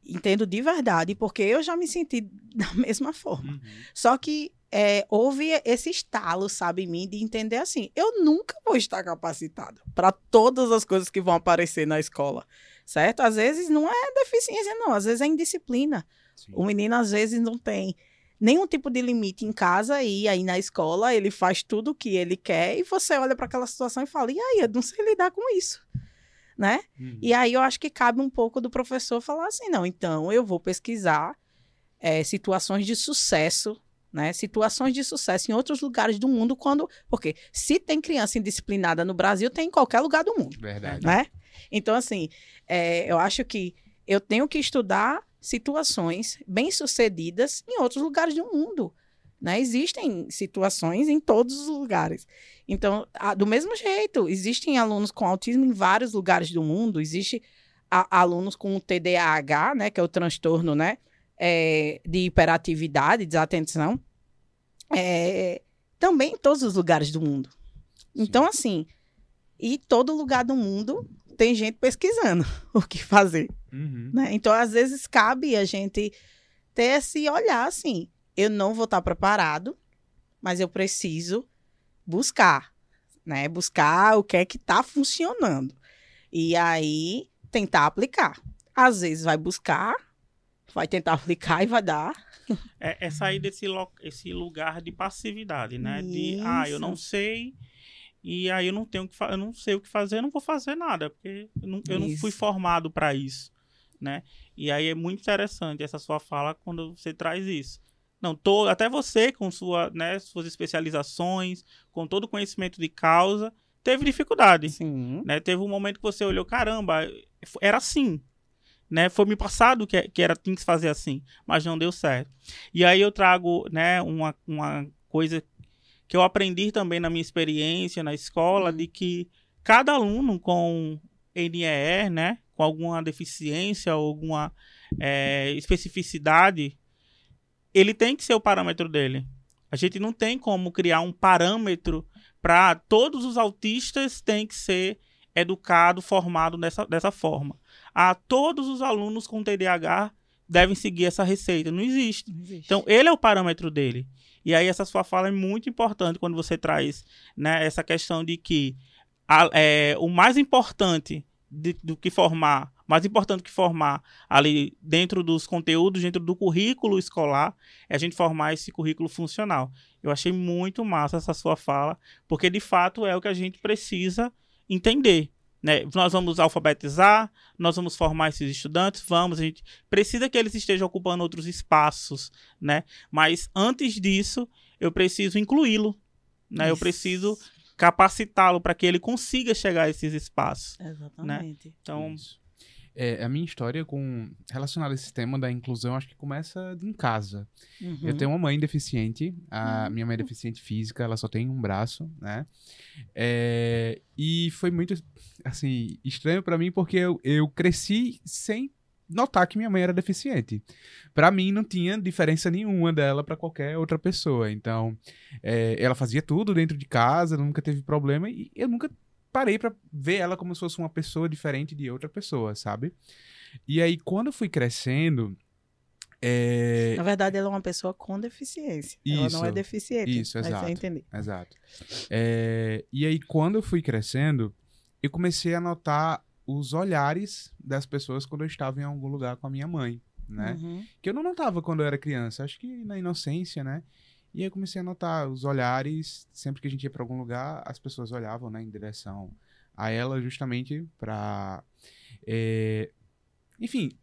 [SPEAKER 3] entendo de verdade, porque eu já me senti da mesma forma. Uhum. Só que é, houve esse estalo, sabe, em mim, de entender assim: eu nunca vou estar capacitada para todas as coisas que vão aparecer na escola, certo? Às vezes não é deficiência, não, às vezes é indisciplina. Sim. O menino, às vezes, não tem nenhum tipo de limite em casa e aí na escola ele faz tudo o que ele quer e você olha para aquela situação e fala: e aí, eu não sei lidar com isso né? Uhum. E aí eu acho que cabe um pouco do professor falar assim, não, então eu vou pesquisar é, situações de sucesso, né? Situações de sucesso em outros lugares do mundo, quando. Porque se tem criança indisciplinada no Brasil, tem em qualquer lugar do mundo. Verdade. Né? Então, assim, é, eu acho que eu tenho que estudar situações bem-sucedidas em outros lugares do mundo. Né? Existem situações em todos os lugares. Então, a, do mesmo jeito, existem alunos com autismo em vários lugares do mundo, existe a, alunos com TDAH, né, que é o transtorno, né, é, de hiperatividade, desatenção, é, também em todos os lugares do mundo. Sim. Então, assim, e todo lugar do mundo tem gente pesquisando o que fazer. Uhum. Né? Então, às vezes, cabe a gente ter esse olhar assim: eu não vou estar preparado, mas eu preciso buscar, né? Buscar o que é que está funcionando. E aí tentar aplicar. Às vezes vai buscar, vai tentar aplicar e vai dar.
[SPEAKER 2] É, é sair desse esse lugar de passividade, né? Isso. De ah, eu não sei e aí eu não tenho que eu não sei o que fazer, eu não vou fazer nada, porque eu não, eu não fui formado para isso, né? E aí é muito interessante essa sua fala quando você traz isso. Não, tô, até você, com sua, né, suas especializações, com todo o conhecimento de causa, teve dificuldade. Sim. Né? Teve um momento que você olhou, caramba, era assim. Né? Foi me passado que, que era tinha que se fazer assim, mas não deu certo. E aí eu trago né, uma, uma coisa que eu aprendi também na minha experiência na escola, de que cada aluno com NER, né, com alguma deficiência, alguma é, especificidade ele tem que ser o parâmetro dele. A gente não tem como criar um parâmetro para todos os autistas têm que ser educado, formado dessa, dessa forma. A todos os alunos com TDAH devem seguir essa receita. Não existe. Não existe. Então, ele é o parâmetro dele. E aí, essa sua fala é muito importante quando você traz né, essa questão de que a, é, o mais importante de, do que formar mais importante que formar ali dentro dos conteúdos, dentro do currículo escolar, é a gente formar esse currículo funcional. Eu achei muito massa essa sua fala, porque de fato é o que a gente precisa entender. Né? Nós vamos alfabetizar, nós vamos formar esses estudantes, vamos, a gente precisa que eles estejam ocupando outros espaços, né? Mas antes disso, eu preciso incluí-lo, né? Eu preciso capacitá-lo para que ele consiga chegar a esses espaços. Né? Exatamente. Né? Então, Isso.
[SPEAKER 1] É, a minha história com relacionada a esse tema da inclusão, acho que começa em casa. Uhum. Eu tenho uma mãe deficiente, a uhum. minha mãe é deficiente física, ela só tem um braço, né? É, e foi muito, assim, estranho para mim porque eu, eu cresci sem notar que minha mãe era deficiente. Para mim não tinha diferença nenhuma dela para qualquer outra pessoa. Então, é, ela fazia tudo dentro de casa, nunca teve problema e eu nunca parei para ver ela como se fosse uma pessoa diferente de outra pessoa, sabe? E aí, quando eu fui crescendo. É...
[SPEAKER 3] Na verdade, ela é uma pessoa com deficiência. Isso, ela não é deficiente.
[SPEAKER 1] Isso, exato. Exato. É... E aí, quando eu fui crescendo, eu comecei a notar os olhares das pessoas quando eu estava em algum lugar com a minha mãe, né? Uhum. Que eu não notava quando eu era criança. Acho que na inocência, né? E aí eu comecei a notar os olhares, sempre que a gente ia para algum lugar, as pessoas olhavam, né, em direção a ela justamente para é, enfim,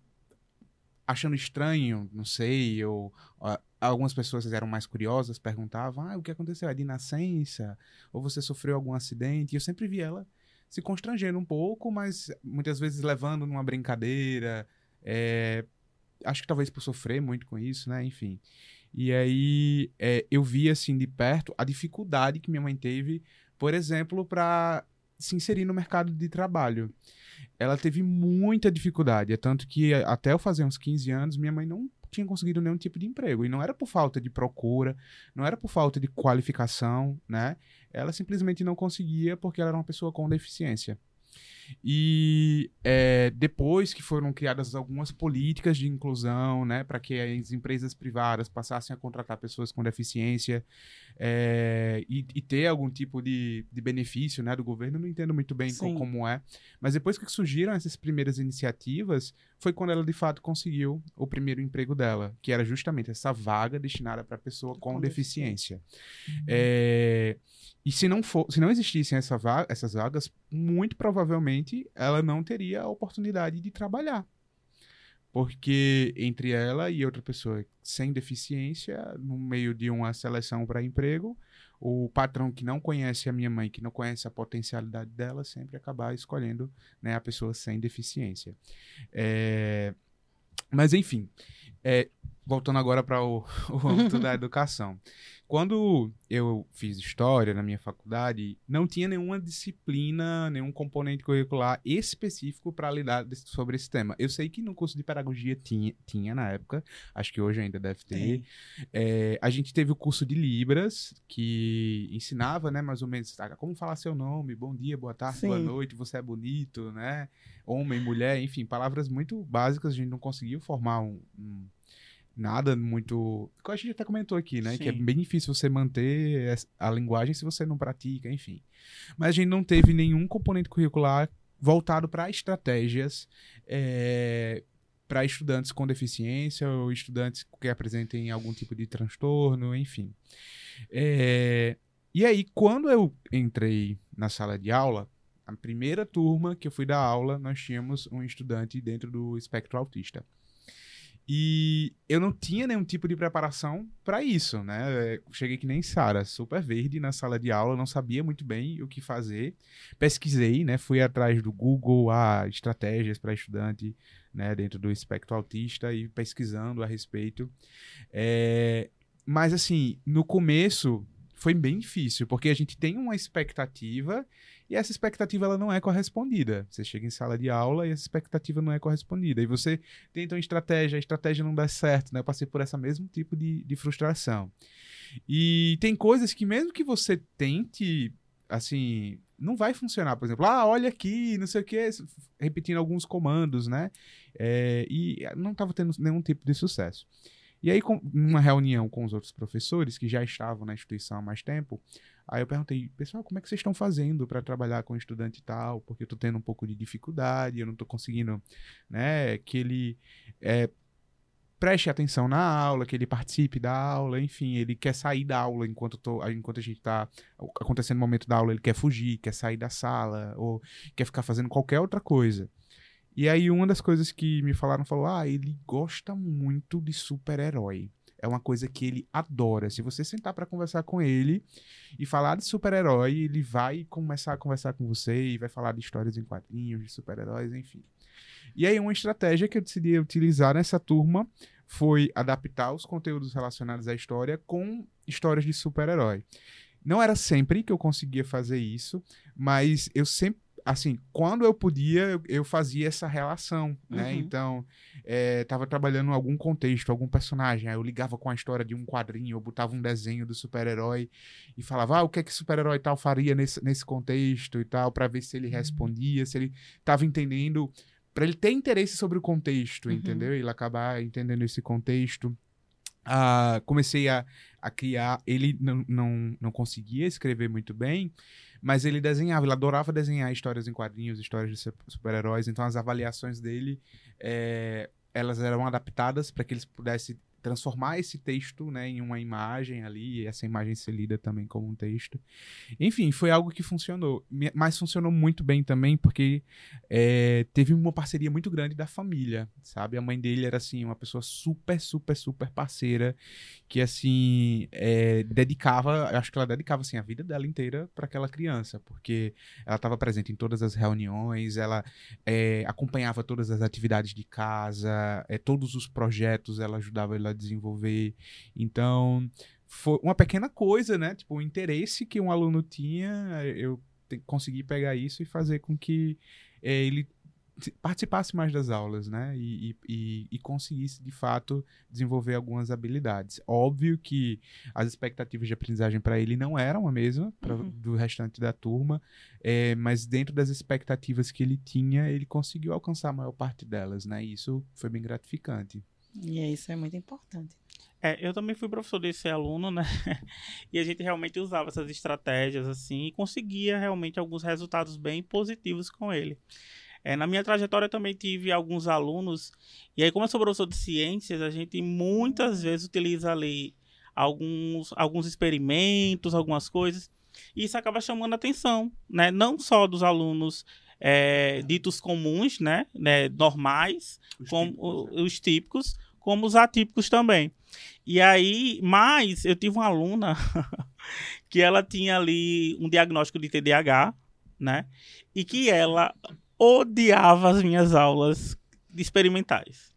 [SPEAKER 1] achando estranho, não sei, ou algumas pessoas eram mais curiosas, perguntavam: "Ah, o que aconteceu? É de nascença? Ou você sofreu algum acidente?" E eu sempre vi ela se constrangendo um pouco, mas muitas vezes levando numa brincadeira, é, acho que talvez por sofrer muito com isso, né? Enfim. E aí é, eu vi assim de perto a dificuldade que minha mãe teve, por exemplo, para se inserir no mercado de trabalho. Ela teve muita dificuldade, é tanto que até eu fazer uns 15 anos, minha mãe não tinha conseguido nenhum tipo de emprego. E não era por falta de procura, não era por falta de qualificação, né? Ela simplesmente não conseguia porque ela era uma pessoa com deficiência. E é, depois que foram criadas algumas políticas de inclusão, né, para que as empresas privadas passassem a contratar pessoas com deficiência é, e, e, ter algum tipo de, de benefício né, do governo, não entendo muito bem com, como é. Mas depois que surgiram essas primeiras iniciativas, foi quando ela de fato conseguiu o primeiro emprego dela, que era justamente essa vaga destinada para pessoa com, com deficiência. deficiência. Uhum. É, e se não, for, se não existissem essa vaga, essas vagas, muito provavelmente ela não teria a oportunidade de trabalhar. Porque entre ela e outra pessoa sem deficiência, no meio de uma seleção para emprego, o patrão que não conhece a minha mãe, que não conhece a potencialidade dela, sempre acabar escolhendo né, a pessoa sem deficiência. É... Mas, enfim, é... voltando agora para o, o âmbito da educação. Quando eu fiz história na minha faculdade, não tinha nenhuma disciplina, nenhum componente curricular específico para lidar desse, sobre esse tema. Eu sei que no curso de pedagogia tinha, tinha na época, acho que hoje ainda deve ter. É, a gente teve o curso de Libras, que ensinava, né, mais ou menos, tá, como falar seu nome, bom dia, boa tarde, Sim. boa noite, você é bonito, né? Homem, mulher, enfim, palavras muito básicas, a gente não conseguiu formar um, um nada muito. Que a gente até comentou aqui, né? Sim. Que é bem difícil você manter a linguagem se você não pratica, enfim. Mas a gente não teve nenhum componente curricular voltado para estratégias é, para estudantes com deficiência ou estudantes que apresentem algum tipo de transtorno, enfim. É, e aí, quando eu entrei na sala de aula, a primeira turma que eu fui dar aula, nós tínhamos um estudante dentro do espectro autista. E eu não tinha nenhum tipo de preparação para isso, né? Cheguei que nem Sara, super verde na sala de aula, não sabia muito bem o que fazer. Pesquisei, né? Fui atrás do Google, a estratégias para estudante, né? Dentro do espectro autista e pesquisando a respeito. É... Mas assim, no começo foi bem difícil, porque a gente tem uma expectativa e essa expectativa ela não é correspondida. Você chega em sala de aula e essa expectativa não é correspondida. E você tenta uma estratégia, a estratégia não dá certo, né? Eu passei por esse mesmo tipo de, de frustração. E tem coisas que mesmo que você tente, assim, não vai funcionar. Por exemplo, ah, olha aqui, não sei o que, repetindo alguns comandos, né? É, e não estava tendo nenhum tipo de sucesso. E aí, com, numa reunião com os outros professores que já estavam na instituição há mais tempo, aí eu perguntei, pessoal, como é que vocês estão fazendo para trabalhar com estudante e tal? Porque eu estou tendo um pouco de dificuldade, eu não estou conseguindo, né, que ele é, preste atenção na aula, que ele participe da aula, enfim, ele quer sair da aula enquanto, tô, enquanto a gente está acontecendo o momento da aula, ele quer fugir, quer sair da sala, ou quer ficar fazendo qualquer outra coisa. E aí uma das coisas que me falaram falou: "Ah, ele gosta muito de super-herói. É uma coisa que ele adora. Se você sentar para conversar com ele e falar de super-herói, ele vai começar a conversar com você e vai falar de histórias em quadrinhos, de super-heróis, enfim. E aí uma estratégia que eu decidi utilizar nessa turma foi adaptar os conteúdos relacionados à história com histórias de super-herói. Não era sempre que eu conseguia fazer isso, mas eu sempre assim, quando eu podia, eu, eu fazia essa relação, né? Uhum. Então, é, tava trabalhando em algum contexto, algum personagem, aí eu ligava com a história de um quadrinho, eu botava um desenho do super-herói e falava, ah, o que é que super-herói tal faria nesse, nesse contexto e tal, para ver se ele uhum. respondia, se ele tava entendendo, para ele ter interesse sobre o contexto, uhum. entendeu? Ele acabar entendendo esse contexto. Ah, comecei a, a criar, ele não, não, não conseguia escrever muito bem, mas ele desenhava, ele adorava desenhar histórias em quadrinhos, histórias de super-heróis. Então as avaliações dele, é, elas eram adaptadas para que eles pudessem transformar esse texto né, em uma imagem ali, e essa imagem ser lida também como um texto. Enfim, foi algo que funcionou, mas funcionou muito bem também porque é, teve uma parceria muito grande da família, sabe? A mãe dele era assim uma pessoa super, super, super parceira que assim é, dedicava, acho que ela dedicava assim a vida dela inteira para aquela criança, porque ela estava presente em todas as reuniões, ela é, acompanhava todas as atividades de casa, é, todos os projetos ela ajudava ele a desenvolver. Então, foi uma pequena coisa, né? Tipo, o interesse que um aluno tinha, eu consegui pegar isso e fazer com que é, ele participasse mais das aulas, né? E, e, e, conseguisse, de fato, desenvolver algumas habilidades. Óbvio que as expectativas de aprendizagem para ele não eram a mesma pra, uhum. do restante da turma, é, mas dentro das expectativas que ele tinha, ele conseguiu alcançar a maior parte delas, né? E isso foi bem gratificante.
[SPEAKER 3] E isso é muito importante.
[SPEAKER 2] É, eu também fui professor desse aluno, né? e a gente realmente usava essas estratégias assim e conseguia realmente alguns resultados bem positivos com ele. É, na minha trajetória também tive alguns alunos, e aí, como eu sou professor de ciências, a gente muitas vezes utiliza ali alguns, alguns experimentos, algumas coisas, e isso acaba chamando a atenção, né? Não só dos alunos é, ditos comuns, né? né? Normais, os como típicos, né? os típicos, como os atípicos também. E aí, mas eu tive uma aluna que ela tinha ali um diagnóstico de TDAH, né? E que ela odiava as minhas aulas experimentais.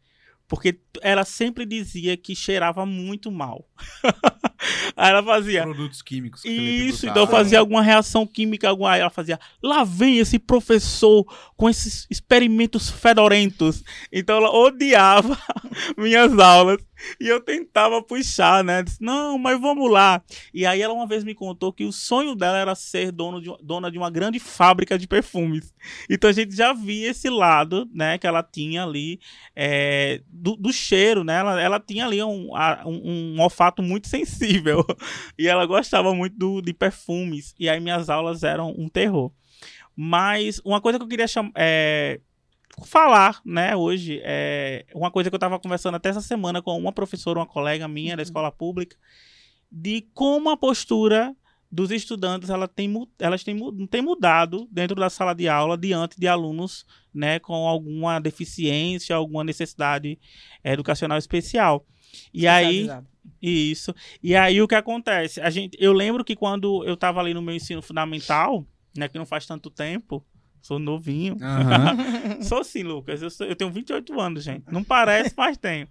[SPEAKER 2] Porque ela sempre dizia que cheirava muito mal. Aí ela fazia.
[SPEAKER 1] Produtos químicos.
[SPEAKER 2] Isso, então fazia alguma reação química, alguma. Aí ela fazia. Lá vem esse professor com esses experimentos fedorentos. Então ela odiava minhas aulas. E eu tentava puxar, né? Disse, não, mas vamos lá. E aí ela uma vez me contou que o sonho dela era ser dono de, dona de uma grande fábrica de perfumes. Então a gente já via esse lado, né? Que ela tinha ali é, do, do, cheiro, né? Ela, ela tinha ali um, um, um, olfato muito sensível. E ela gostava muito do, de perfumes. E aí minhas aulas eram um terror. Mas uma coisa que eu queria chamar. É, falar, né, hoje, é uma coisa que eu estava conversando até essa semana com uma professora, uma colega minha uhum. da escola pública, de como a postura dos estudantes ela tem, elas têm, têm mudado dentro da sala de aula diante de alunos né, com alguma deficiência, alguma necessidade educacional especial. E aí isso. E aí o que acontece? A gente, eu lembro que quando eu estava ali no meu ensino fundamental, né, que não faz tanto tempo, Sou novinho. Uhum. sou sim, Lucas. Eu, sou, eu, tenho 28 anos, gente. Não parece, mas tenho.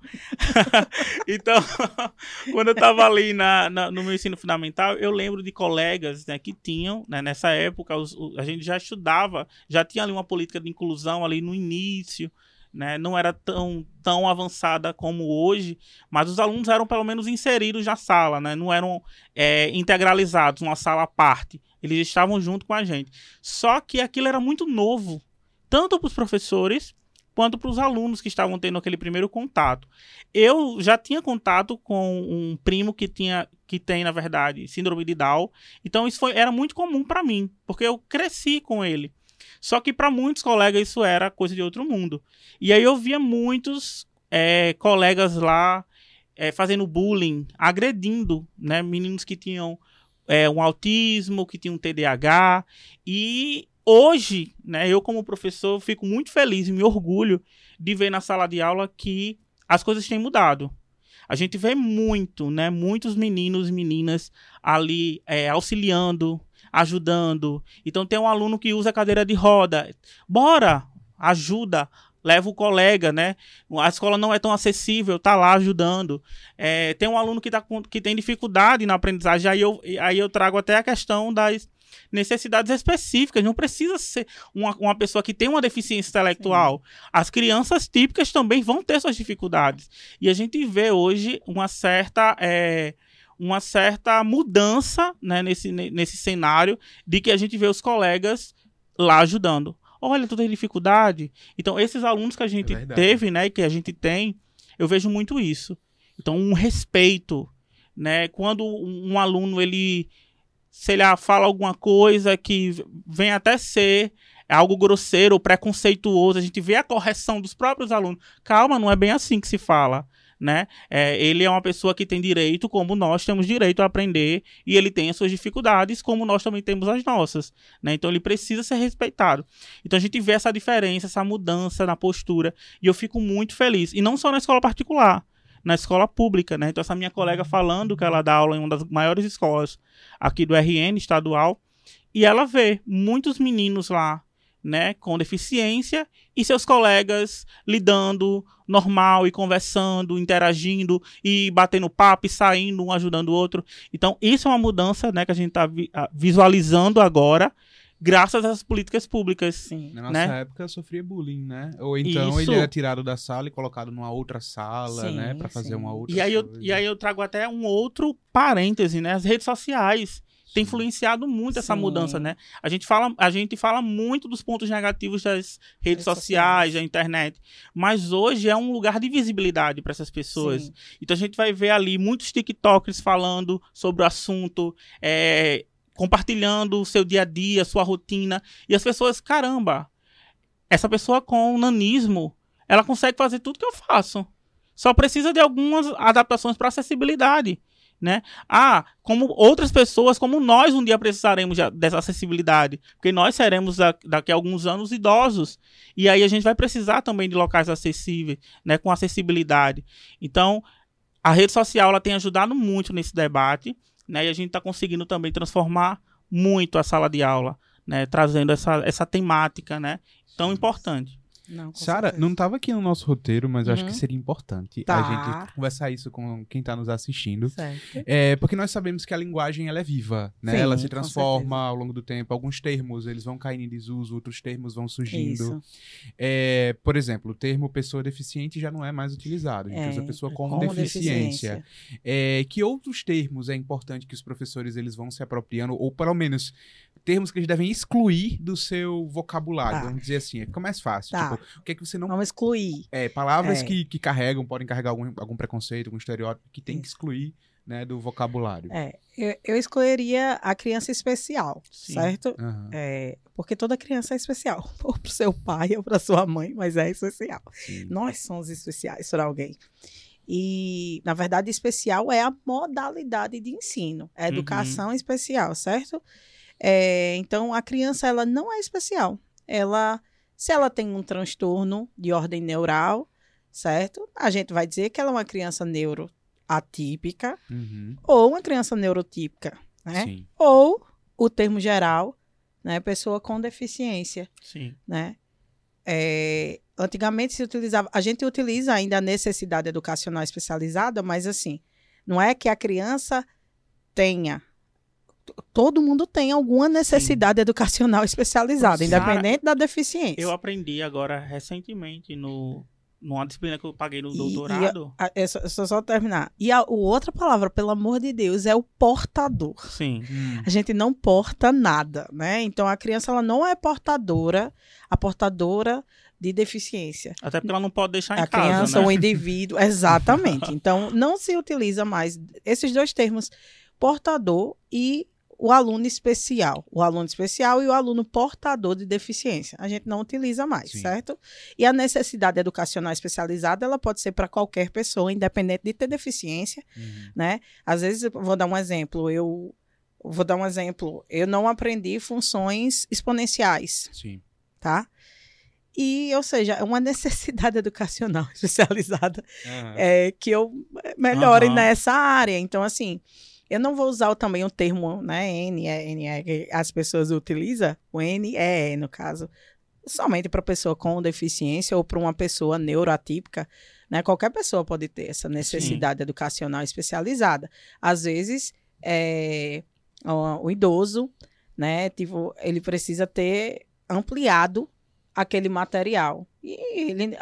[SPEAKER 2] então, quando eu estava ali na, na, no meu ensino fundamental, eu lembro de colegas né, que tinham, né, nessa época, os, a gente já estudava, já tinha ali uma política de inclusão ali no início. Né, não era tão, tão avançada como hoje, mas os alunos eram pelo menos inseridos na sala, né, não eram é, integralizados, uma sala à parte. Eles estavam junto com a gente. Só que aquilo era muito novo, tanto para os professores quanto para os alunos que estavam tendo aquele primeiro contato. Eu já tinha contato com um primo que tinha que tem, na verdade, síndrome de Down. Então isso foi, era muito comum para mim, porque eu cresci com ele. Só que para muitos colegas isso era coisa de outro mundo. E aí eu via muitos é, colegas lá é, fazendo bullying, agredindo né, meninos que tinham é, um autismo, que tinha um TDAH. E hoje, né, eu como professor fico muito feliz e me orgulho de ver na sala de aula que as coisas têm mudado. A gente vê muito, né, muitos meninos e meninas ali é, auxiliando, ajudando. Então tem um aluno que usa cadeira de roda. Bora, ajuda, leva o colega, né? A escola não é tão acessível, tá lá ajudando. É, tem um aluno que, tá com, que tem dificuldade na aprendizagem, aí eu, aí eu trago até a questão das necessidades específicas. Não precisa ser uma, uma pessoa que tem uma deficiência intelectual. Sim. As crianças típicas também vão ter suas dificuldades. E a gente vê hoje uma certa. É, uma certa mudança né, nesse, nesse cenário de que a gente vê os colegas lá ajudando. Olha, tu tem dificuldade. Então, esses alunos que a gente é teve, né, que a gente tem, eu vejo muito isso. Então, um respeito, né? Quando um aluno ele sei lá, fala alguma coisa que vem até ser algo grosseiro ou preconceituoso, a gente vê a correção dos próprios alunos. Calma, não é bem assim que se fala. Né? É, ele é uma pessoa que tem direito, como nós temos direito a aprender, e ele tem as suas dificuldades, como nós também temos as nossas, né? Então ele precisa ser respeitado. Então a gente vê essa diferença, essa mudança na postura, e eu fico muito feliz. E não só na escola particular, na escola pública, né? Então essa minha colega falando que ela dá aula em uma das maiores escolas aqui do RN estadual, e ela vê muitos meninos lá né, com deficiência e seus colegas lidando normal e conversando, interagindo e batendo papo e saindo, um ajudando o outro. Então, isso é uma mudança, né, que a gente está vi visualizando agora, graças às políticas públicas.
[SPEAKER 1] Sim. Na
[SPEAKER 2] né?
[SPEAKER 1] nossa época sofria bullying, né? Ou então isso. ele era tirado da sala e colocado numa outra sala, sim, né, para fazer uma outra
[SPEAKER 2] e aí
[SPEAKER 1] coisa.
[SPEAKER 2] Eu, e aí eu trago até um outro parêntese, né, as redes sociais tem influenciado muito Sim. essa mudança, né? A gente, fala, a gente fala muito dos pontos negativos das redes sociais, da internet, mas hoje é um lugar de visibilidade para essas pessoas. Sim. Então a gente vai ver ali muitos TikTokers falando sobre o assunto, é, compartilhando o seu dia a dia, sua rotina, e as pessoas, caramba, essa pessoa com nanismo, ela consegue fazer tudo que eu faço. Só precisa de algumas adaptações para acessibilidade né? Ah, como outras pessoas, como nós um dia precisaremos dessa acessibilidade, porque nós seremos daqui a alguns anos idosos e aí a gente vai precisar também de locais acessíveis, né, com acessibilidade. Então, a rede social ela tem ajudado muito nesse debate, né? E a gente está conseguindo também transformar muito a sala de aula, né, trazendo essa, essa temática, né, tão importante.
[SPEAKER 1] Sara, não estava aqui no nosso roteiro, mas uhum. acho que uhum. seria importante tá. a gente conversar isso com quem está nos assistindo. Certo. É, porque nós sabemos que a linguagem ela é viva, né? Sim, ela se transforma ao longo do tempo. Alguns termos eles vão caindo em desuso, outros termos vão surgindo. É, por exemplo, o termo pessoa deficiente já não é mais utilizado. A gente é, usa pessoa com, com deficiência. deficiência. É, que outros termos é importante que os professores eles vão se apropriando, ou pelo menos termos que eles devem excluir do seu vocabulário, tá. vamos dizer assim. Fica mais fácil. Tá. Tipo, o que é que você não.
[SPEAKER 3] Vamos excluir.
[SPEAKER 1] É, palavras é. Que, que carregam, podem carregar algum, algum preconceito, algum estereótipo, que tem que excluir né, do vocabulário.
[SPEAKER 3] É, eu, eu escolheria a criança especial, Sim. certo? Uhum. É, porque toda criança é especial, ou para seu pai ou para sua mãe, mas é especial. Sim. Nós somos especiais para alguém. E, na verdade, especial é a modalidade de ensino, é educação uhum. especial, certo? É, então, a criança ela não é especial. Ela, se ela tem um transtorno de ordem neural, certo? A gente vai dizer que ela é uma criança neuroatípica uhum. ou uma criança neurotípica, né? Sim. Ou o termo geral, né? Pessoa com deficiência,
[SPEAKER 2] Sim.
[SPEAKER 3] né? É, antigamente se utilizava, a gente utiliza ainda a necessidade educacional especializada, mas assim, não é que a criança tenha todo mundo tem alguma necessidade Sim. educacional especializada, independente da deficiência.
[SPEAKER 2] Eu aprendi agora recentemente no numa disciplina que eu paguei no e, doutorado.
[SPEAKER 3] E a, a, só, só terminar. E a, a, outra palavra, pelo amor de Deus, é o portador.
[SPEAKER 2] Sim. Hum.
[SPEAKER 3] A gente não porta nada, né? Então a criança ela não é portadora, a portadora de deficiência.
[SPEAKER 2] Até porque ela não pode deixar em
[SPEAKER 3] a
[SPEAKER 2] casa,
[SPEAKER 3] A criança,
[SPEAKER 2] né?
[SPEAKER 3] o indivíduo, exatamente. Então não se utiliza mais esses dois termos, portador e o aluno especial, o aluno especial e o aluno portador de deficiência. A gente não utiliza mais, Sim. certo? E a necessidade educacional especializada, ela pode ser para qualquer pessoa, independente de ter deficiência, uhum. né? Às vezes, vou dar um exemplo, eu vou dar um exemplo, eu não aprendi funções exponenciais.
[SPEAKER 1] Sim.
[SPEAKER 3] Tá? E, ou seja, é uma necessidade educacional especializada uhum. é, que eu melhore uhum. nessa área. Então, assim, eu não vou usar também o termo, né, N, é, N, é, que as pessoas utilizam, o N é, é no caso, somente para pessoa com deficiência ou para uma pessoa neuroatípica, né? Qualquer pessoa pode ter essa necessidade Sim. educacional especializada. Às vezes, é, o, o idoso, né, tipo, ele precisa ter ampliado aquele material. E ele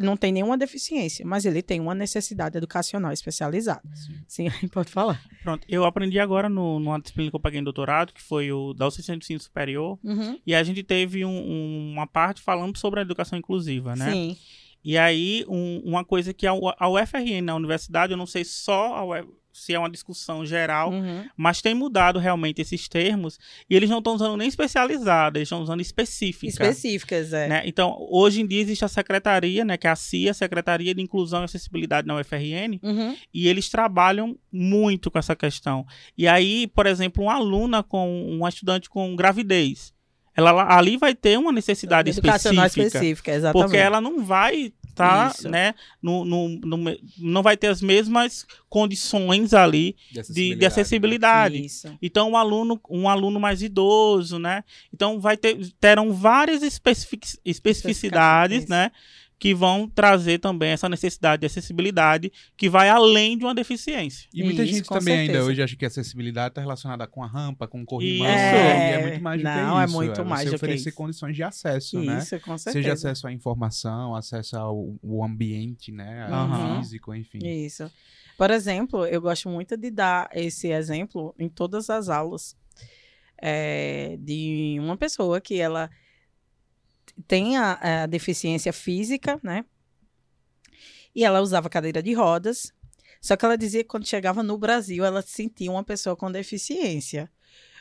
[SPEAKER 3] não tem nenhuma deficiência, mas ele tem uma necessidade educacional especializada. Sim, Sim pode falar.
[SPEAKER 2] Pronto, eu aprendi agora no, numa disciplina que eu paguei em doutorado, que foi o da ensino superior, uhum. e a gente teve um, um, uma parte falando sobre a educação inclusiva, né?
[SPEAKER 3] Sim.
[SPEAKER 2] E aí, um, uma coisa que a, a UFRN, na universidade, eu não sei só a, se é uma discussão geral, uhum. mas tem mudado realmente esses termos e eles não estão usando nem especializada, eles estão usando específica.
[SPEAKER 3] Específicas, é.
[SPEAKER 2] Né? Então, hoje em dia existe a secretaria, né, que é a CIA, Secretaria de Inclusão e Acessibilidade na UFRN, uhum. e eles trabalham muito com essa questão. E aí, por exemplo, uma aluna com uma estudante com gravidez, ela ali vai ter uma necessidade específica,
[SPEAKER 3] específica exatamente.
[SPEAKER 2] porque ela não vai tá, né, no, no, no, não vai ter as mesmas condições ali de acessibilidade. De, de acessibilidade. Né? Então, um aluno, um aluno mais idoso, né? Então, vai ter, terão várias especific, especificidades, né? Que vão trazer também essa necessidade de acessibilidade que vai além de uma deficiência.
[SPEAKER 1] E muita Isso, gente também certeza. ainda hoje acha que a acessibilidade está relacionada com a rampa, com o corrimão, é, e é muito mais do
[SPEAKER 3] não,
[SPEAKER 1] que
[SPEAKER 3] isso. é muito é mais
[SPEAKER 1] você
[SPEAKER 3] do
[SPEAKER 1] oferecer
[SPEAKER 3] isso.
[SPEAKER 1] condições de acesso,
[SPEAKER 3] isso,
[SPEAKER 1] né?
[SPEAKER 3] Isso, com certeza.
[SPEAKER 1] Seja acesso à informação, acesso ao, ao ambiente, né? Uhum. Físico, enfim.
[SPEAKER 3] Isso. Por exemplo, eu gosto muito de dar esse exemplo em todas as aulas é, de uma pessoa que ela tem a, a deficiência física, né? E ela usava cadeira de rodas. Só que ela dizia que quando chegava no Brasil, ela sentia uma pessoa com deficiência.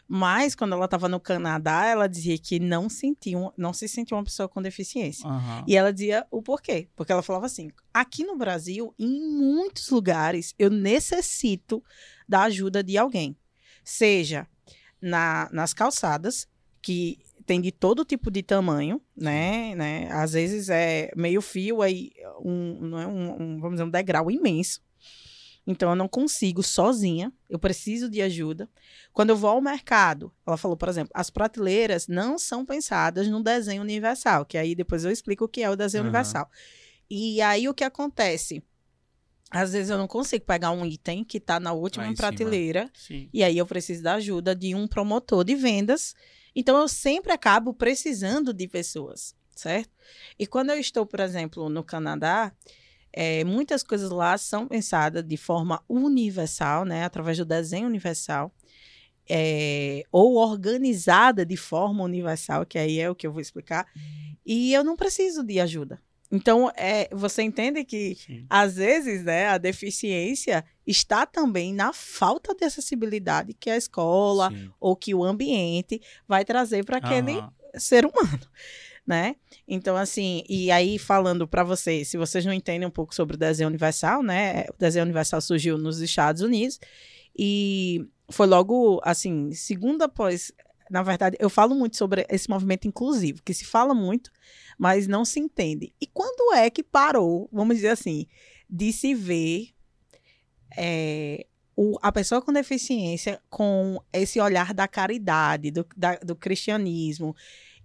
[SPEAKER 3] Mas quando ela estava no Canadá, ela dizia que não sentia, não se sentia uma pessoa com deficiência. Uhum. E ela dizia o porquê. Porque ela falava assim: aqui no Brasil, em muitos lugares, eu necessito da ajuda de alguém. Seja na, nas calçadas, que tem de todo tipo de tamanho, né, né? Às vezes é meio fio aí um, não é um, um, vamos dizer um degrau imenso. Então eu não consigo sozinha, eu preciso de ajuda. Quando eu vou ao mercado, ela falou, por exemplo, as prateleiras não são pensadas no desenho universal, que aí depois eu explico o que é o desenho uhum. universal. E aí o que acontece? Às vezes eu não consigo pegar um item que está na última prateleira, e aí eu preciso da ajuda de um promotor de vendas então, eu sempre acabo precisando de pessoas, certo? E quando eu estou, por exemplo, no Canadá, é, muitas coisas lá são pensadas de forma universal, né? Através do desenho universal. É, ou organizada de forma universal, que aí é o que eu vou explicar. E eu não preciso de ajuda. Então, é, você entende que, Sim. às vezes, né, a deficiência está também na falta de acessibilidade que a escola Sim. ou que o ambiente vai trazer para aquele uhum. ser humano, né? Então, assim, e aí falando para vocês, se vocês não entendem um pouco sobre o desenho universal, né? O desenho universal surgiu nos Estados Unidos e foi logo, assim, segunda após na verdade, eu falo muito sobre esse movimento inclusivo, que se fala muito, mas não se entende. E quando é que parou, vamos dizer assim, de se ver é, o, a pessoa com deficiência com esse olhar da caridade, do, da, do cristianismo,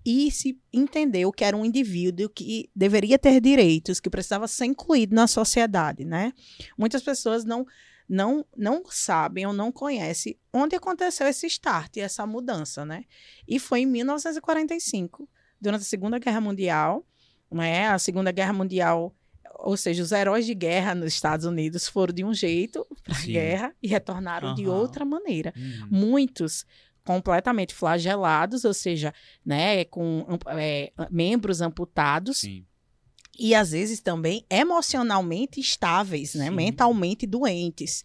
[SPEAKER 3] e se entender o que era um indivíduo que deveria ter direitos, que precisava ser incluído na sociedade, né? Muitas pessoas não não, não sabem ou não conhecem onde aconteceu esse start, essa mudança, né? E foi em 1945, durante a Segunda Guerra Mundial, né? A Segunda Guerra Mundial, ou seja, os heróis de guerra nos Estados Unidos foram de um jeito para a guerra e retornaram uhum. de outra maneira. Uhum. Muitos completamente flagelados, ou seja, né, com é, membros amputados. Sim e às vezes também emocionalmente estáveis, né? Mentalmente doentes.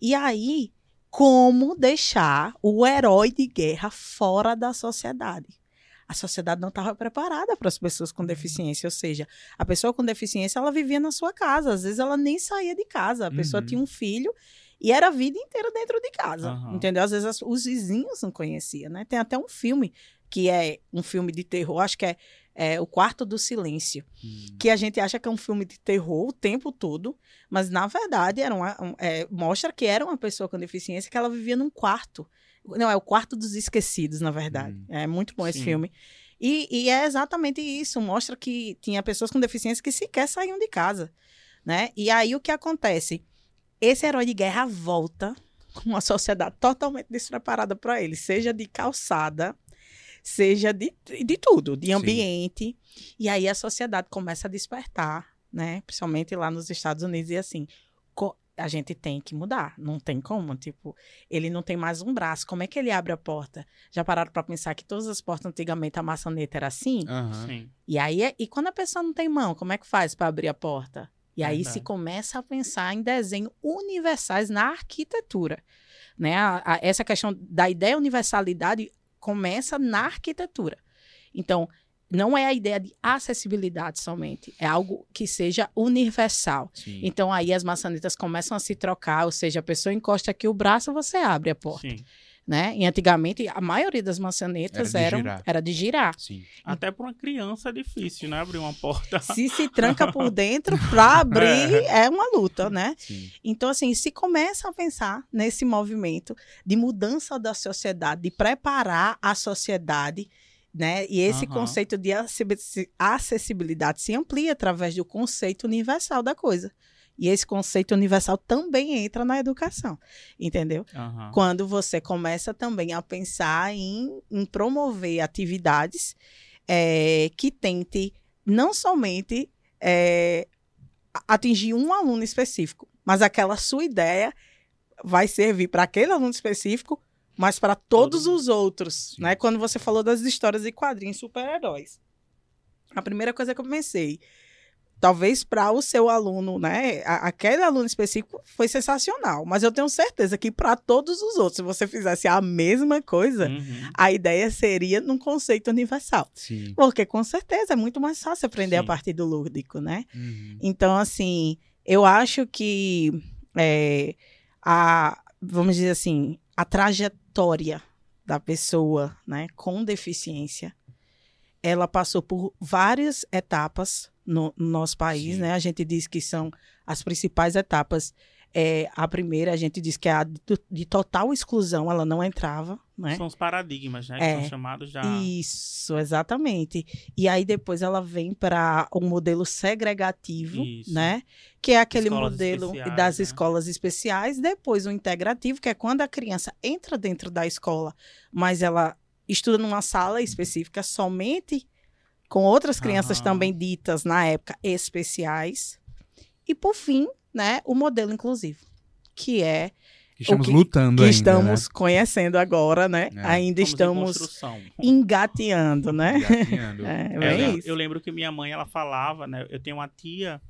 [SPEAKER 3] E aí, como deixar o herói de guerra fora da sociedade? A sociedade não estava preparada para as pessoas com deficiência, ou seja, a pessoa com deficiência ela vivia na sua casa, às vezes ela nem saía de casa, a pessoa uhum. tinha um filho e era a vida inteira dentro de casa, uhum. entendeu? Às vezes as, os vizinhos não conheciam, né? Tem até um filme que é um filme de terror, acho que é é, O Quarto do Silêncio, hum. que a gente acha que é um filme de terror o tempo todo, mas na verdade era uma, um, é, mostra que era uma pessoa com deficiência que ela vivia num quarto. Não, é o Quarto dos Esquecidos, na verdade. Hum. É muito bom Sim. esse filme. E, e, é exatamente isso, mostra que tinha pessoas com deficiência que sequer saíam de casa, né? E aí o que acontece? Esse herói de guerra volta com uma sociedade totalmente despreparada para ele, seja de calçada, seja de, de tudo, de ambiente. Sim. E aí a sociedade começa a despertar, né? Principalmente lá nos Estados Unidos, e assim, a gente tem que mudar, não tem como, tipo, ele não tem mais um braço, como é que ele abre a porta? Já pararam para pensar que todas as portas antigamente a maçaneta era assim?
[SPEAKER 2] Uhum.
[SPEAKER 3] E aí, e quando a pessoa não tem mão, como é que faz para abrir a porta? E aí se começa a pensar em desenhos universais na arquitetura. Né? A, a, essa questão da ideia universalidade começa na arquitetura. Então, não é a ideia de acessibilidade somente, é algo que seja universal. Sim. Então aí as maçanetas começam a se trocar, ou seja, a pessoa encosta aqui o braço, você abre a porta. Sim. Né? E antigamente a maioria das maçanetas era de eram girar. era de girar.
[SPEAKER 2] Sim. Até para uma criança é difícil, né, abrir uma porta.
[SPEAKER 3] Se se tranca por dentro para abrir é. é. uma luta, né? Sim. Então assim, se começa a pensar nesse movimento de mudança da sociedade, de preparar a sociedade né? E esse uhum. conceito de acessibilidade se amplia através do conceito universal da coisa. E esse conceito universal também entra na educação, entendeu? Uhum. Quando você começa também a pensar em, em promover atividades é, que tente não somente é, atingir um aluno específico, mas aquela sua ideia vai servir para aquele aluno específico mas para todos os outros, Sim. né? Quando você falou das histórias e quadrinhos super-heróis. A primeira coisa que eu pensei, talvez para o seu aluno, né, aquele aluno específico foi sensacional, mas eu tenho certeza que para todos os outros, se você fizesse a mesma coisa, uhum. a ideia seria num conceito universal. Sim. Porque com certeza é muito mais fácil aprender Sim. a partir do lúdico, né? Uhum. Então, assim, eu acho que é, a, vamos dizer assim, a trajetória da pessoa, né, com deficiência, ela passou por várias etapas no, no nosso país, Sim. né? A gente diz que são as principais etapas é, a primeira, a gente diz que é a de, de, total exclusão, ela não entrava, né?
[SPEAKER 2] São os paradigmas, né? Que é, são chamados já.
[SPEAKER 3] Isso, exatamente. E aí depois ela vem para o um modelo segregativo, Isso. né? Que é aquele escolas modelo das né? escolas especiais. Depois o integrativo, que é quando a criança entra dentro da escola, mas ela estuda numa sala específica somente com outras crianças também ditas na época especiais. E por fim, né, o modelo inclusivo, que é
[SPEAKER 1] que estamos que, lutando que ainda,
[SPEAKER 3] estamos
[SPEAKER 1] né?
[SPEAKER 3] conhecendo agora, né? É. Ainda estamos, engateando, né?
[SPEAKER 2] Engateando. é, é, eu, eu, lembro que minha mãe ela falava, né? Eu tenho uma tia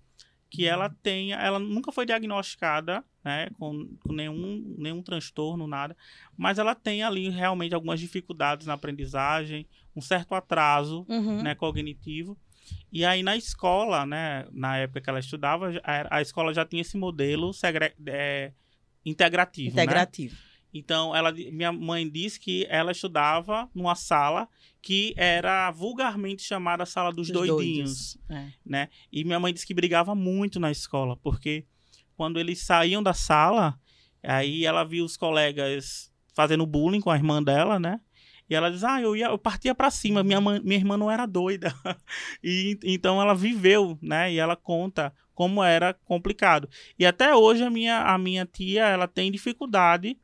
[SPEAKER 2] que ela tem, ela nunca foi diagnosticada, né, com, com nenhum, nenhum transtorno, nada, mas ela tem ali realmente algumas dificuldades na aprendizagem, um certo atraso, uhum. né, cognitivo. E aí na escola, né, na época que ela estudava, a, a escola já tinha esse modelo segre, é, integrativo,
[SPEAKER 3] né? Integrativo.
[SPEAKER 2] Né? Então, ela, minha mãe disse que ela estudava numa sala que era vulgarmente chamada sala dos, dos doidinhos, doidos. É. né? E minha mãe disse que brigava muito na escola, porque quando eles saíam da sala, aí ela viu os colegas fazendo bullying com a irmã dela, né? E ela diz: Ah, eu, ia, eu partia para cima, minha, mãe, minha irmã não era doida. e então ela viveu, né? E ela conta como era complicado. E até hoje a minha, a minha tia ela tem dificuldade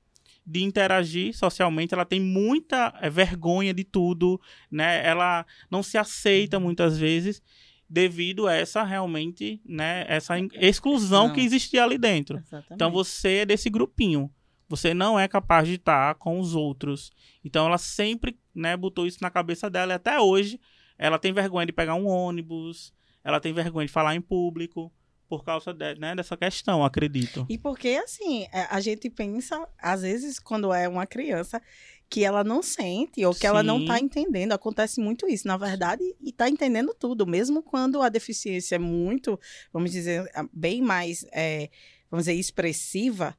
[SPEAKER 2] de interagir socialmente, ela tem muita é, vergonha de tudo, né? Ela não se aceita muitas vezes devido a essa realmente, né, essa exclusão não. que existia ali dentro. Exatamente. Então você é desse grupinho. Você não é capaz de estar com os outros. Então ela sempre, né, botou isso na cabeça dela e até hoje ela tem vergonha de pegar um ônibus, ela tem vergonha de falar em público por causa de, né, dessa questão, acredito.
[SPEAKER 3] E porque assim, é, a gente pensa às vezes quando é uma criança que ela não sente ou que Sim. ela não está entendendo. Acontece muito isso, na verdade, e está entendendo tudo, mesmo quando a deficiência é muito, vamos dizer, bem mais, é, vamos dizer, expressiva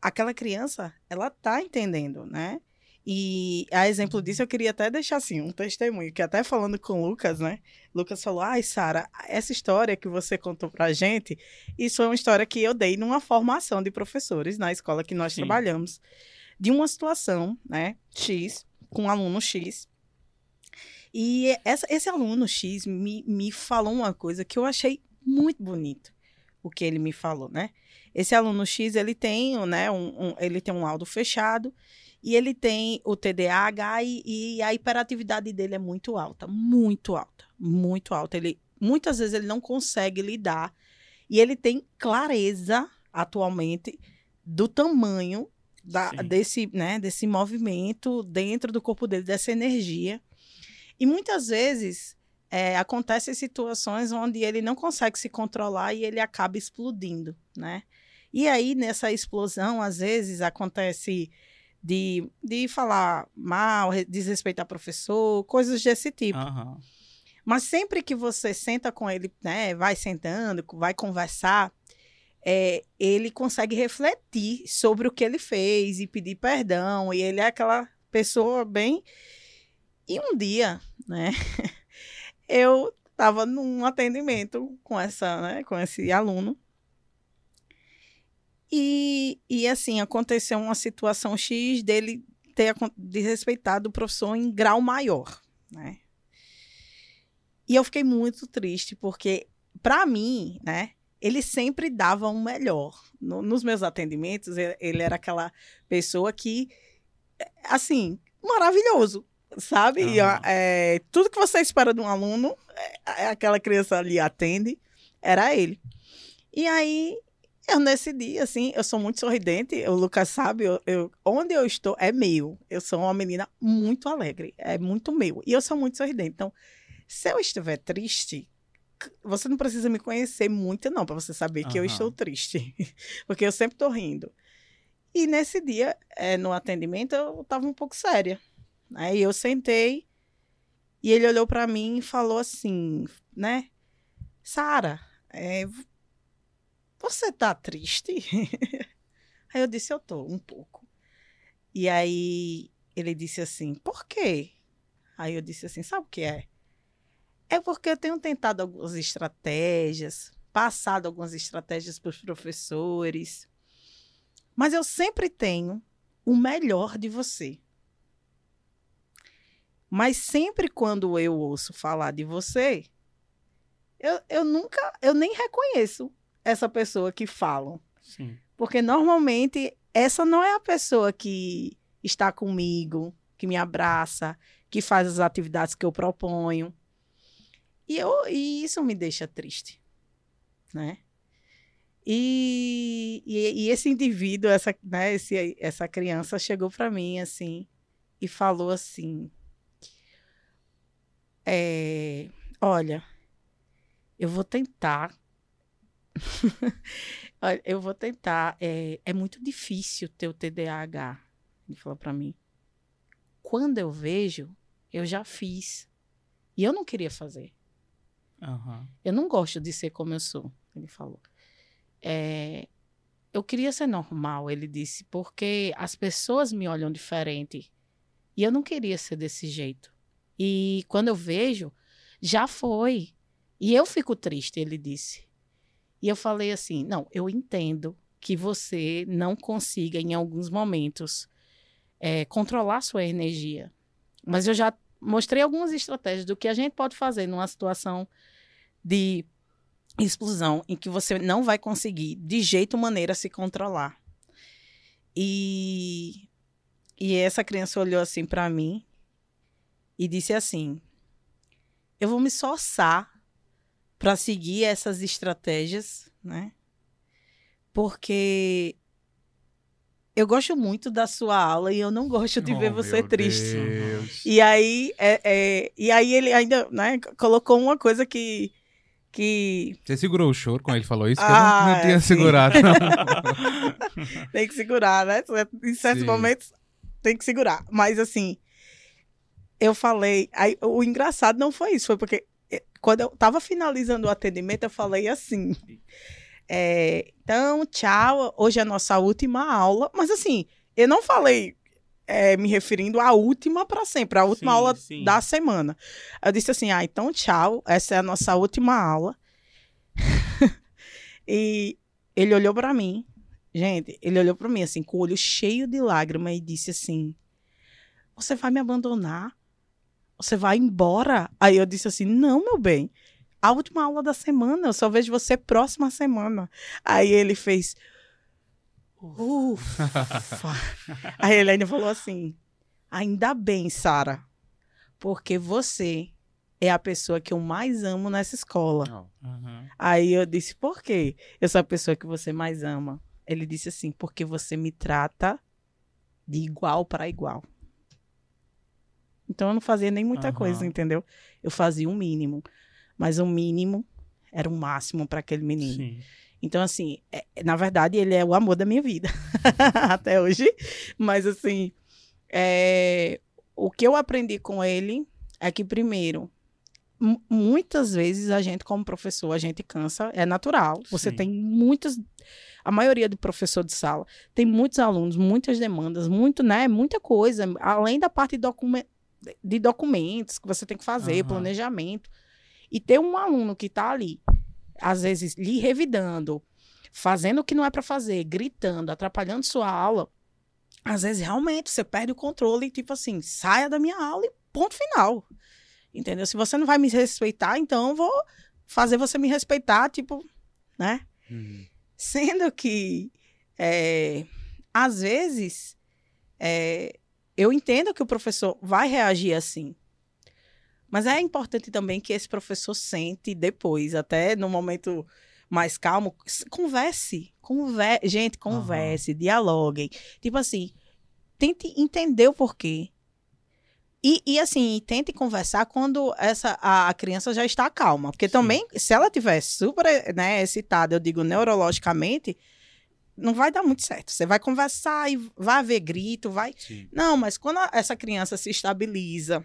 [SPEAKER 3] aquela criança, ela tá entendendo, né? E a exemplo disso, eu queria até deixar assim um testemunho, que até falando com o Lucas, né? Lucas falou: "Ai, Sara, essa história que você contou pra gente, isso é uma história que eu dei numa formação de professores na escola que nós Sim. trabalhamos, de uma situação, né, X, com um aluno X. E essa, esse aluno X me, me falou uma coisa que eu achei muito bonito, o que ele me falou, né? Esse aluno X, ele tem, né, um, um ele tem um laudo fechado e ele tem o TDAH e, e, a hiperatividade dele é muito alta, muito alta, muito alta. Ele muitas vezes ele não consegue lidar e ele tem clareza atualmente do tamanho da, desse, né, desse movimento dentro do corpo dele, dessa energia. E muitas vezes é, acontecem situações onde ele não consegue se controlar e ele acaba explodindo, né? E aí, nessa explosão, às vezes acontece de, de falar mal, desrespeitar professor, coisas desse tipo.
[SPEAKER 2] Aham.
[SPEAKER 3] Mas sempre que você senta com ele, né, vai sentando, vai conversar, é, ele consegue refletir sobre o que ele fez e pedir perdão. E ele é aquela pessoa bem. E um dia, né, eu estava num atendimento com essa, né, com esse aluno. E, e assim, aconteceu uma situação X dele ter desrespeitado o professor em grau maior, né? E eu fiquei muito triste, porque, para mim, né, ele sempre dava um melhor. No- nos meus atendimentos, ele, ele era aquela pessoa que, é, assim, maravilhoso, sabe? E, é, tudo que você espera de um aluno, é, é aquela criança ali atende, era ele. E aí, eu nesse dia, assim, eu sou muito sorridente, o Lucas sabe, eu, eu- onde eu estou é meu. Eu sou uma menina muito alegre, é muito meu. E eu sou muito sorridente. Então, se eu estiver triste, você não precisa me conhecer muito, não, para você saber que eu
[SPEAKER 2] Aham.
[SPEAKER 3] estou triste. Porque eu sempre tô rindo. E nesse dia, eh, no atendimento, eu tava um pouco séria. Aí eu sentei e ele olhou para mim e falou assim, né? Sara, é, você tá triste? aí eu disse, eu tô, um pouco. E aí ele disse assim, por quê? Aí eu disse assim, sabe o que é? É porque eu tenho tentado algumas estratégias, passado algumas estratégias para os professores, mas eu sempre tenho o melhor de você. Mas sempre quando eu ouço falar de você, eu, eu nunca, eu nem reconheço essa pessoa que falam.
[SPEAKER 2] Sim.
[SPEAKER 3] Porque normalmente essa não é a pessoa que está comigo, que me abraça, que faz as atividades que eu proponho. E, eu, e isso me deixa triste, né? E, e, e esse indivíduo, essa, né, esse, essa criança chegou para mim assim e falou assim: é, Olha, eu vou tentar Olha, eu vou tentar. É, é muito difícil ter o TDAH. Ele falou para mim. Quando eu vejo, eu já fiz. E eu não queria fazer.
[SPEAKER 2] Aham.
[SPEAKER 3] Eu não gosto de ser como eu sou, ele falou. É, eu queria ser normal, ele disse, porque as pessoas me olham diferente. E eu não queria ser desse jeito. E quando eu vejo, já foi. E eu fico triste, ele disse. E eu falei assim: não, eu entendo que você não consiga, em alguns momentos, é, controlar sua energia. Mas eu já mostrei algumas estratégias do que a gente pode fazer numa situação de explosão em que você não vai conseguir, de jeito maneira, se controlar. E, e essa criança olhou assim para mim e disse assim: eu vou me esforçar para seguir essas estratégias, né? Porque eu gosto muito da sua aula e eu não gosto de ver
[SPEAKER 1] Oh,
[SPEAKER 3] você
[SPEAKER 1] meu
[SPEAKER 3] triste.
[SPEAKER 1] Deus.
[SPEAKER 3] E aí, é, é, e aí ele ainda né, colocou uma coisa que. que
[SPEAKER 1] Você segurou o choro quando ele falou isso? Que
[SPEAKER 3] Ah,
[SPEAKER 1] eu não, não tinha
[SPEAKER 3] é, sim.
[SPEAKER 1] segurado.
[SPEAKER 3] tem que segurar, né? Em certos
[SPEAKER 1] Sim.
[SPEAKER 3] momentos tem que segurar. Mas assim, eu falei. Aí, o engraçado não foi isso, foi porque quando eu tava finalizando o atendimento, eu falei assim. é, então, tchau. Hoje é a nossa última aula. Mas assim, eu não falei é, me referindo à última para sempre, a última
[SPEAKER 2] Sim,
[SPEAKER 3] aula
[SPEAKER 2] sim.
[SPEAKER 3] da semana. Eu disse assim: ah, então tchau. Essa é a nossa última aula. e ele olhou para mim. Gente, ele olhou para mim assim, com o olho cheio de lágrimas e disse assim: Você vai me abandonar? Você vai embora? Aí eu disse assim: Não, meu bem. A última aula da semana, eu só vejo você próxima semana. Aí ele fez. Ufa. Aí ele ainda falou assim: Ainda bem, Sara, porque você é a pessoa que eu mais amo nessa escola.
[SPEAKER 1] Não.
[SPEAKER 2] Aham.
[SPEAKER 3] Aí eu disse, por quê? Eu sou a pessoa que você mais ama. Ele disse assim, porque você me trata de igual para igual. Então eu não fazia nem muita
[SPEAKER 2] Aham.
[SPEAKER 3] coisa, entendeu? Eu fazia o mínimo. Mas o mínimo era o máximo para aquele menino.
[SPEAKER 2] Sim.
[SPEAKER 3] Então, assim, é- na verdade, ele é o amor da minha vida. Até hoje. Mas, assim, é, o que eu aprendi com ele é que, primeiro, mu- muitas vezes a gente, como professor, a gente cansa, é natural. Você
[SPEAKER 2] Sim.
[SPEAKER 3] tem muitas. A maioria do professor de sala tem muitos alunos, muitas demandas, muito, né? Muita coisa, além da parte de, documen- de documentos que você tem que fazer,
[SPEAKER 2] Aham.
[SPEAKER 3] planejamento. E ter um aluno que está ali, às vezes lhe revidando, fazendo o que não é para fazer, gritando, atrapalhando sua aula, às vezes realmente você perde o controle e tipo assim, saia da minha aula e ponto final. Entendeu? Se você não vai me respeitar, então eu vou fazer você me respeitar, tipo, né?
[SPEAKER 1] Uhum.
[SPEAKER 3] Sendo que, é, às vezes, é, eu entendo que o professor vai reagir assim. Mas é importante também que esse professor sente depois, até no momento mais calmo, converse. Conver gente, converse, dialoguem. Tipo assim, tente entender o porquê. E, e assim, tente conversar quando essa, a, a criança já está calma. Porque
[SPEAKER 1] Sim.
[SPEAKER 3] também, se ela estiver super né, excitada, eu digo neurologicamente, não vai dar muito certo. Você vai conversar e vai haver grito, vai.
[SPEAKER 1] Sim.
[SPEAKER 3] Não, mas quando a- essa criança se estabiliza,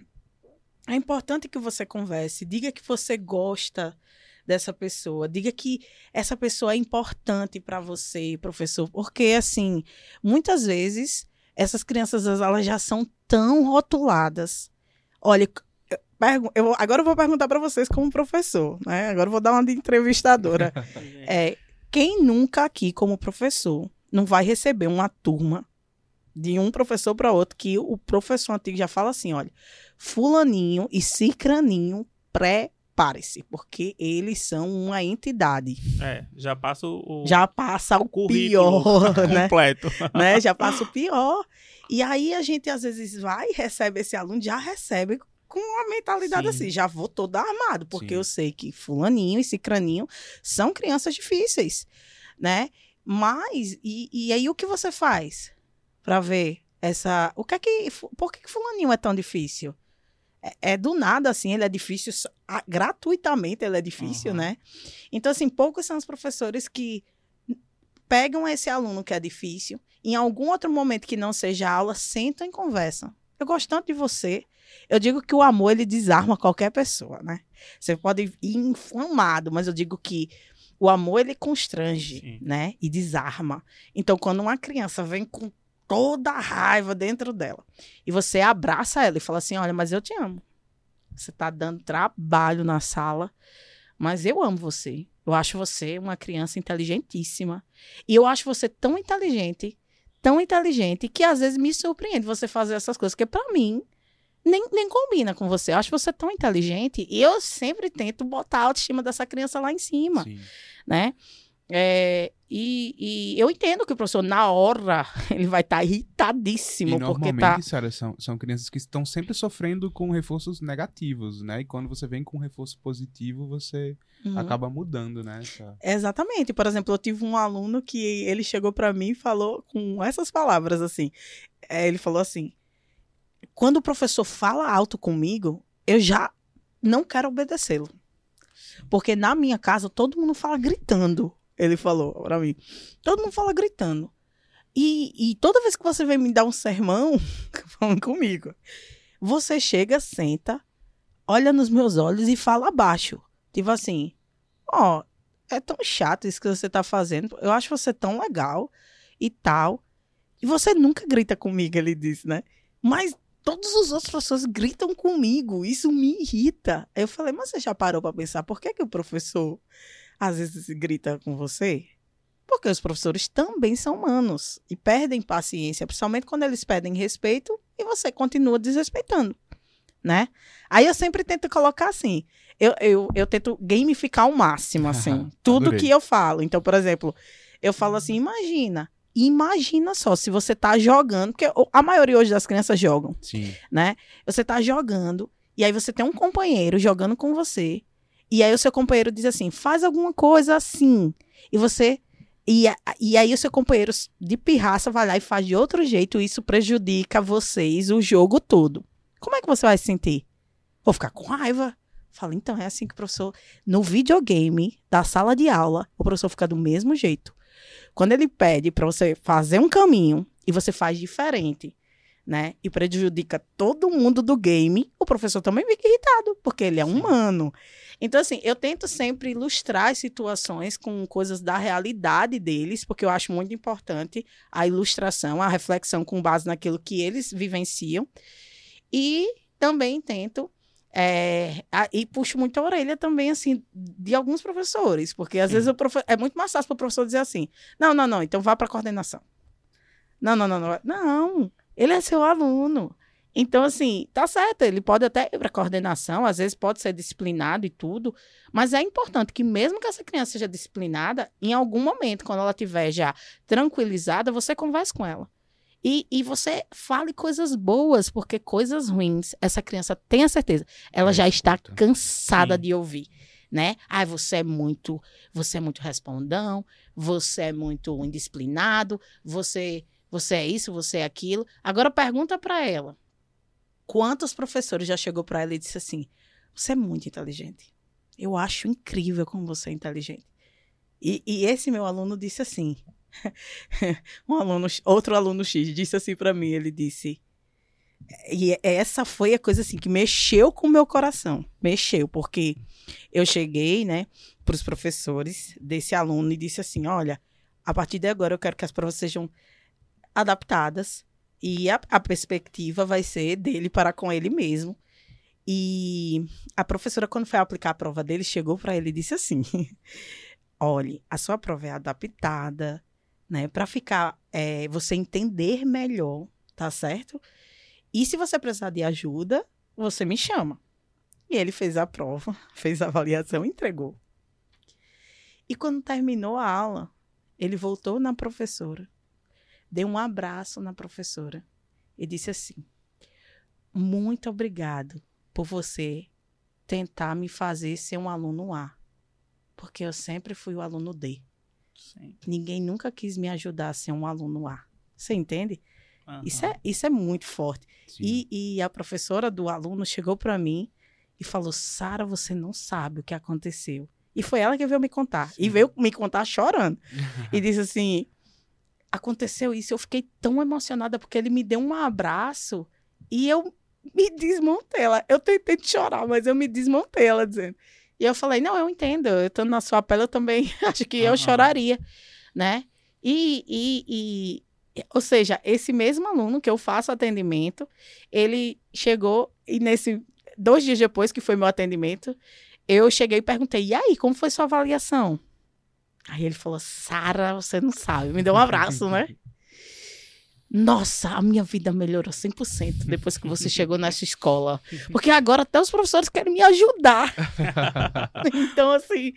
[SPEAKER 3] é importante que você converse, diga que você gosta dessa pessoa, diga que essa pessoa é importante para você, professor, porque assim, muitas vezes essas crianças elas já são tão rotuladas. Olha, eu agora eu vou perguntar para vocês como professor, né? Agora eu vou dar uma de entrevistadora. É, quem nunca aqui, como professor, não vai receber uma turma de um professor para outro que o professor antigo já fala assim, olha, fulaninho e cicraninho, prepare-se, porque eles são uma entidade.
[SPEAKER 2] É, já passa o, o
[SPEAKER 3] Já passa o
[SPEAKER 2] currículo
[SPEAKER 3] pior, né?
[SPEAKER 2] completo.
[SPEAKER 3] né? Já passa o pior. E aí a gente às vezes vai e recebe esse aluno, já recebe com uma mentalidade
[SPEAKER 2] Sim.
[SPEAKER 3] assim, já vou todo armado, porque
[SPEAKER 1] Sim.
[SPEAKER 3] eu sei que fulaninho e cicraninho são crianças difíceis, né? Mas, e, e aí o que você faz para ver essa... O que é que... Por que fulaninho é tão difícil? É, é do nada, assim, ele é difícil, gratuitamente ele é difícil,
[SPEAKER 2] Aham.
[SPEAKER 3] né? Então, assim, poucos são os professores que pegam esse aluno que é difícil, em algum outro momento que não seja aula, sentam e conversam. Eu gosto tanto de você. Eu digo que o amor, ele desarma qualquer pessoa, né? Você pode ir inflamado, mas eu digo que o amor, ele constrange,
[SPEAKER 2] Sim.
[SPEAKER 3] né? E desarma. Então, quando uma criança vem com toda a raiva dentro dela, e você abraça ela e fala assim, olha, mas eu te amo. Você tá dando trabalho na sala, mas eu amo você. Eu acho você uma criança inteligentíssima. E eu acho você tão inteligente, tão inteligente, que às vezes me surpreende você fazer essas coisas, porque pra mim nem, nem combina com você. Eu acho você tão inteligente e eu sempre tento botar a autoestima dessa criança lá em cima,
[SPEAKER 1] Sim.
[SPEAKER 3] né? É, e, e eu entendo que o professor, na hora, ele vai estar irritadíssimo,
[SPEAKER 1] E
[SPEAKER 3] porque
[SPEAKER 1] normalmente,
[SPEAKER 3] tá.
[SPEAKER 1] Sarah, são, são crianças que estão sempre sofrendo com reforços negativos, né? E quando você vem com um reforço positivo, você
[SPEAKER 3] Uhum.
[SPEAKER 1] acaba mudando, né? Essa...
[SPEAKER 3] Exatamente. Por exemplo, eu tive um aluno que ele chegou pra mim e falou com essas palavras assim. É, ele falou assim: quando o professor fala alto comigo, eu já não quero obedecê-lo. Porque na minha casa todo mundo fala gritando. Ele falou pra mim. Todo mundo fala gritando. E, e toda vez que você vem me dar um sermão, falando comigo, você chega, senta, olha nos meus olhos e fala abaixo. Tipo assim, ó, é tão chato isso que você tá fazendo. Eu acho você tão legal e tal. E você nunca grita comigo, ele disse, né? Mas todas as outras pessoas gritam comigo. Isso me irrita. Eu falei, mas você já parou pra pensar por que, que o professor às vezes grita com você? Porque os professores também são humanos e perdem paciência, principalmente quando eles pedem respeito e você continua desrespeitando, né? Aí eu sempre tento colocar assim, eu, eu, eu tento gamificar ao máximo, assim, tudo
[SPEAKER 1] Adorei.
[SPEAKER 3] que eu falo. Então, por exemplo, eu falo assim, imagina, imagina só se você tá jogando, porque a maioria hoje das crianças jogam,
[SPEAKER 1] Sim.
[SPEAKER 3] né? Você tá jogando, e aí você tem um companheiro jogando com você, e aí o seu companheiro diz assim, faz alguma coisa assim, e você... E, e aí o seu companheiro de pirraça vai lá e faz de outro jeito, e isso prejudica vocês o jogo todo. Como é que você vai se sentir? Vou ficar com raiva. Fala, então é assim que o professor. No videogame da sala de aula, o professor fica do mesmo jeito. Quando ele pede para você fazer um caminho e você faz diferente, né? E prejudica todo mundo do game, o professor também fica irritado, porque ele é humano. Então, assim, eu tento sempre ilustrar as situações com coisas da realidade deles, porque eu acho muito importante a ilustração, a reflexão com base naquilo que eles vivenciam. E também tento é, a, e puxo muito a orelha também, assim, de alguns professores, porque às Sim. vezes o profe é muito mais fácil para o professor dizer assim: não, não, não, então vá para a coordenação. Não, não, não, não. Não, ele é seu aluno. Então, assim, tá certo, ele pode até ir para coordenação, às vezes pode ser disciplinado e tudo, mas é importante que, mesmo que essa criança seja disciplinada, em algum momento, quando ela estiver já tranquilizada, você converse com ela. E, e você fale coisas boas, porque coisas ruins, essa criança tem a certeza, ela é já está cansada Sim. de ouvir né? Ah, você é muito, você é muito respondão, você é muito indisciplinado, você, você é isso, você é aquilo. Agora pergunta para ela. Quantos professores já chegou para ela e disse assim: "Você é muito inteligente. Eu acho incrível como você é inteligente". E, e esse meu aluno disse assim: um aluno, outro aluno X disse assim para mim, ele disse, e essa foi a coisa assim que mexeu com o meu coração, mexeu, porque eu cheguei, né, para os professores desse aluno e disse assim, olha, a partir de agora eu quero que as provas sejam adaptadas e a, a perspectiva vai ser dele para com ele mesmo. E a professora, quando foi aplicar a prova dele, chegou para ele e disse assim: olhe, a sua prova é adaptada, né? Para ficar, é, você entender melhor, tá certo? E se você precisar de ajuda, você me chama. E ele fez a prova, fez a avaliação entregou. E quando terminou a aula, ele voltou na professora, deu um abraço na professora e disse assim: Muito obrigado por você tentar me fazer ser um aluno A, porque eu sempre fui o aluno D. Sim. Ninguém nunca quis me ajudar a ser um aluno A. Você entende? Uhum. Isso, é, isso é muito forte. E, e a professora do aluno chegou para mim e falou: Sara, você não sabe o que aconteceu. E foi ela que veio me contar. Sim. E veio me contar chorando. e disse assim: aconteceu isso. Eu fiquei tão emocionada porque ele me deu um abraço e eu me desmontei. Ela, eu tentei chorar, mas eu me desmontei, ela dizendo. E eu falei, não, eu entendo, eu estando na sua pele, eu também acho que eu choraria, né? E, e, e, ou seja, esse mesmo aluno que eu faço atendimento, ele chegou e nesse, dois dias depois que foi meu atendimento, eu cheguei e perguntei, e aí, como foi sua avaliação? Aí ele falou, Sara, você não sabe, me deu um abraço, né? Nossa, a minha vida melhorou 100% depois que você chegou nessa escola. Porque agora até os professores querem me ajudar. então, assim,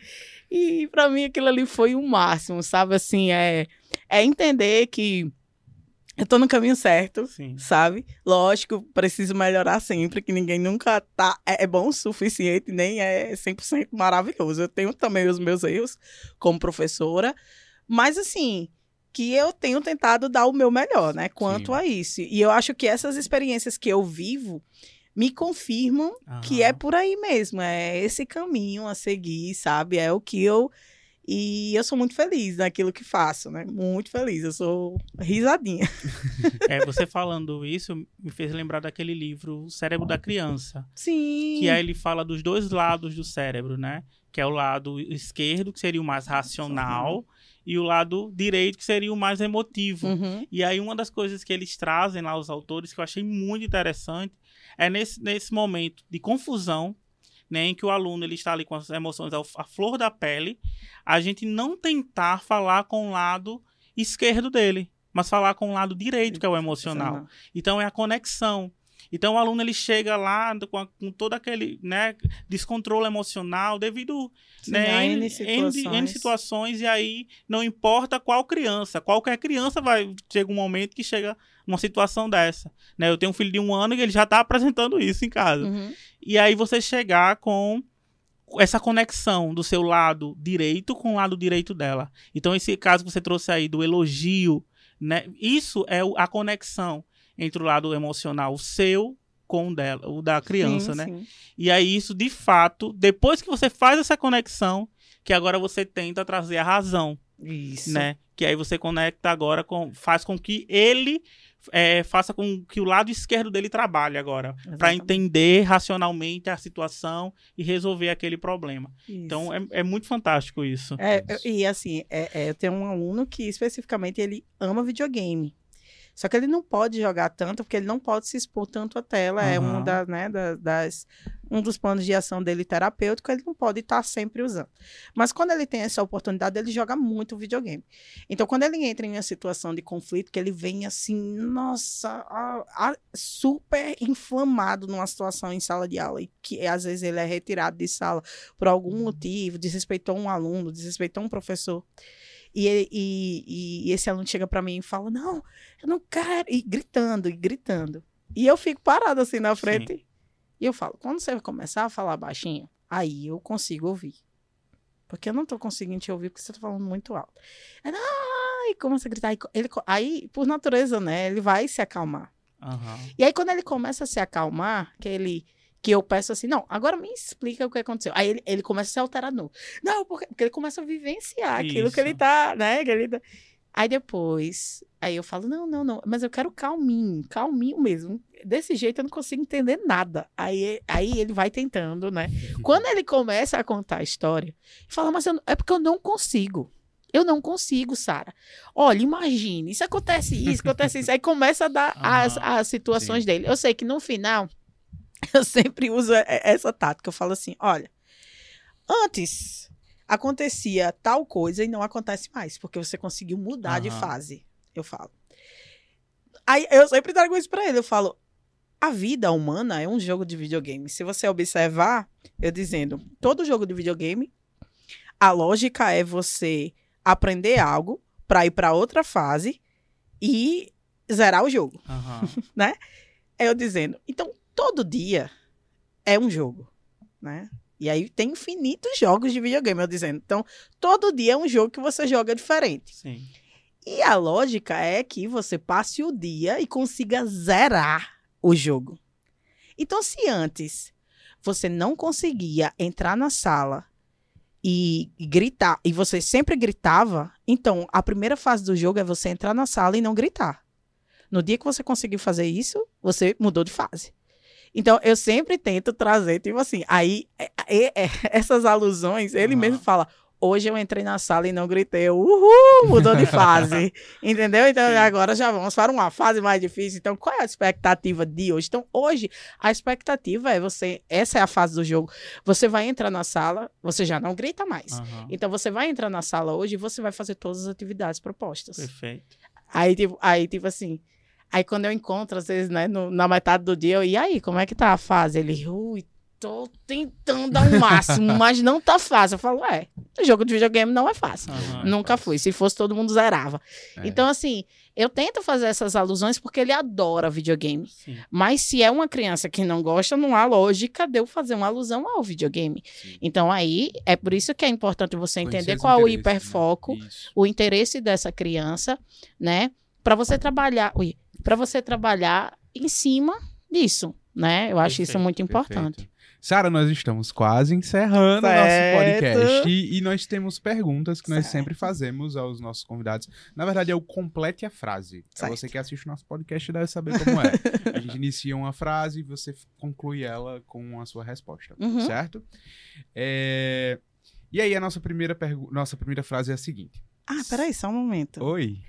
[SPEAKER 3] e para mim aquilo ali foi o máximo, sabe? Assim, é, é entender que eu tô no caminho certo, Sim. sabe? Lógico, preciso melhorar sempre, que ninguém nunca tá é, é bom o suficiente, nem é 100% maravilhoso. Eu tenho também os meus erros como professora, mas assim, que eu tenho tentado dar o meu melhor, né, quanto Sim. a isso. E eu acho que essas experiências que eu vivo me confirmam que é por aí mesmo, é esse caminho a seguir, sabe? É o que eu e eu sou muito feliz naquilo que faço, né? Muito feliz, eu sou risadinha.
[SPEAKER 2] É, você falando isso me fez lembrar daquele livro O Cérebro da Criança.
[SPEAKER 3] Sim.
[SPEAKER 2] Que aí ele fala dos dois lados do cérebro, né? Que é o lado esquerdo, que seria o mais racional, e o lado direito, que seria o mais emotivo. Uhum. E aí, uma das coisas que eles trazem lá, os autores, que eu achei muito interessante, é nesse, nesse momento de confusão, né, em que o aluno ele está ali com as emoções à flor da pele, a gente não tentar falar com o lado esquerdo dele, mas falar com o lado direito, que é o emocional. Então, é a conexão. Então o aluno ele chega lá com, com todo aquele né, descontrole emocional devido Sim, né, a N, situações. N, N, situações e aí não importa qual criança, qualquer criança vai chega um momento que chega uma situação dessa. Né? Eu tenho um filho de um ano e ele já está apresentando isso em casa. Uhum. E aí você chegar com essa conexão do seu lado direito com o lado direito dela. Então, esse caso que você trouxe aí do elogio, né? Isso é a conexão entre o lado emocional seu com o, dela, o da criança, sim, né? Sim. E aí isso, de fato, depois que você faz essa conexão, que agora você tenta trazer a razão. Isso. Né? Que aí você conecta agora com. faz com que ele é, faça com que o lado esquerdo dele trabalhe agora. para entender racionalmente a situação e resolver aquele problema. Então, isso. Então é, é, muito fantástico isso.
[SPEAKER 3] É, e assim, é, é, eu tenho um aluno que especificamente ele ama videogame. Só que ele não pode jogar tanto, porque ele não pode se expor tanto à tela. Uhum. É um, da, né, das, um dos planos de ação dele terapêutico, ele não pode estar sempre usando. Mas quando ele tem essa oportunidade, ele joga muito videogame. Então, quando ele entra em uma situação de conflito, que ele vem assim, nossa, a, a, super inflamado numa situação em sala de aula, e que às vezes ele é retirado de sala por algum motivo, desrespeitou um aluno, desrespeitou um professor. E, e, e esse aluno chega para mim e fala: Não, eu não quero. E gritando, e gritando. E eu fico parado assim na frente. Sim. E eu falo: Quando você começar a falar baixinho, aí eu consigo ouvir. Porque eu não tô conseguindo te ouvir porque você tá falando muito alto. Ele, ai, começa a gritar. Ele, aí, por natureza, né, ele vai se acalmar. Uhum. E aí, quando ele começa a se acalmar, que ele que eu peço assim, não, agora me explica o que aconteceu. Aí ele, ele começa a se alterar novo. Não, porque, porque ele começa a vivenciar Isso. aquilo que ele tá, né? Que ele tá... Aí depois, aí eu falo, não, não, não, mas eu quero calminho, calminho mesmo. Desse jeito eu não consigo entender nada. Aí, aí ele vai tentando, né? Quando ele começa a contar a história, fala, mas eu, é porque eu não consigo. Eu não consigo, Sara. Olha, imagine, isso acontece isso, acontece isso. Aí começa a dar as, as situações sim. dele. Eu sei que no final eu sempre uso essa tática. Eu falo assim: olha, antes acontecia tal coisa e não acontece mais, porque você conseguiu mudar uhum. de fase. Eu falo. Aí eu sempre trago isso para ele. Eu falo: a vida humana é um jogo de videogame. Se você observar, eu dizendo, todo jogo de videogame, a lógica é você aprender algo para ir para outra fase e zerar o jogo, uhum. né? É eu dizendo, então todo dia é um jogo, né? E aí tem infinitos jogos de videogame, eu dizendo. Então, todo dia é um jogo que você joga diferente. Sim. E a lógica é que você passe o dia e consiga zerar o jogo. Então, se antes você não conseguia entrar na sala e, e gritar, e você sempre gritava, então a primeira fase do jogo é você entrar na sala e não gritar. No dia que você conseguiu fazer isso, você mudou de fase. Então, eu sempre tento trazer, tipo assim, aí, é, é, é, essas alusões, ele uhum. mesmo fala, hoje eu entrei na sala e não gritei, uhul, mudou de fase, entendeu? Então, Sim. agora já vamos para uma fase mais difícil. Então, qual é a expectativa de hoje? Então, hoje, a expectativa é você, essa é a fase do jogo, você vai entrar na sala, você já não grita mais. Uhum. Então, você vai entrar na sala hoje e você vai fazer todas as atividades propostas.
[SPEAKER 2] Perfeito.
[SPEAKER 3] Aí, tipo, aí, tipo assim, Aí quando eu encontro, às vezes, né, no, na metade do dia, eu, e aí, como é que tá a fase? Ele, ui, tô tentando dar o um máximo, mas não tá fácil. Eu falo, é, jogo de videogame não é fácil. Uhum, Nunca é fui. Se fosse, todo mundo zerava. É. Então, assim, eu tento fazer essas alusões porque ele adora videogame. Sim. Mas se é uma criança que não gosta, não há lógica de eu fazer uma alusão ao videogame. Sim. Então, aí, é por isso que é importante você entender qual é o hiperfoco, né? o interesse dessa criança, né? Para você trabalhar. Ui, para você trabalhar em cima disso, né? Eu acho perfeito, isso muito importante.
[SPEAKER 1] Sara, nós estamos quase encerrando o nosso podcast e, e, nós temos perguntas que certo. nós sempre fazemos aos nossos convidados. Na verdade, é o complete a frase. Certo. Você que assiste o nosso podcast deve saber como é. a gente inicia uma frase e você conclui ela com a sua resposta, uhum. certo? É... E aí, a nossa primeira, pergu... nossa primeira frase é a seguinte.
[SPEAKER 3] Ah, peraí, só um momento.
[SPEAKER 1] Oi.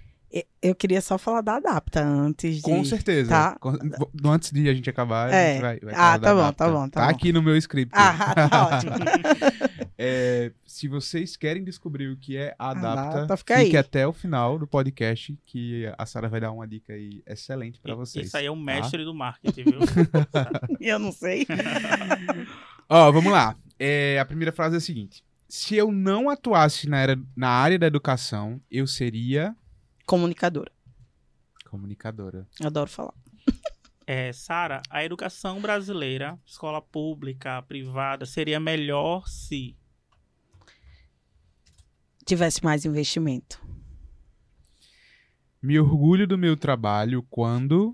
[SPEAKER 3] Eu queria só falar da Adapta antes de.
[SPEAKER 1] Com certeza. Tá? Antes de a gente acabar,
[SPEAKER 3] é.
[SPEAKER 1] a gente vai, vai
[SPEAKER 3] Ah, tá bom, tá bom, tá,
[SPEAKER 1] tá
[SPEAKER 3] bom.
[SPEAKER 1] aqui no meu script.
[SPEAKER 3] Ah, tá ótimo.
[SPEAKER 1] é, se vocês querem descobrir o que é Adapta, Adapta fique aí. até o final do podcast, que a Sara vai dar uma dica aí excelente para vocês.
[SPEAKER 2] Isso aí é o tá? mestre tá? do marketing, viu?
[SPEAKER 3] eu não sei.
[SPEAKER 1] Ó, vamos lá. É, a primeira frase é a seguinte: Se eu não atuasse na, era, na área da educação, eu seria
[SPEAKER 3] Comunicadora.
[SPEAKER 1] Comunicadora.
[SPEAKER 3] Adoro falar.
[SPEAKER 2] É, Sara, a educação brasileira, escola pública, privada, seria melhor se
[SPEAKER 3] tivesse mais investimento.
[SPEAKER 1] Me orgulho do meu trabalho quando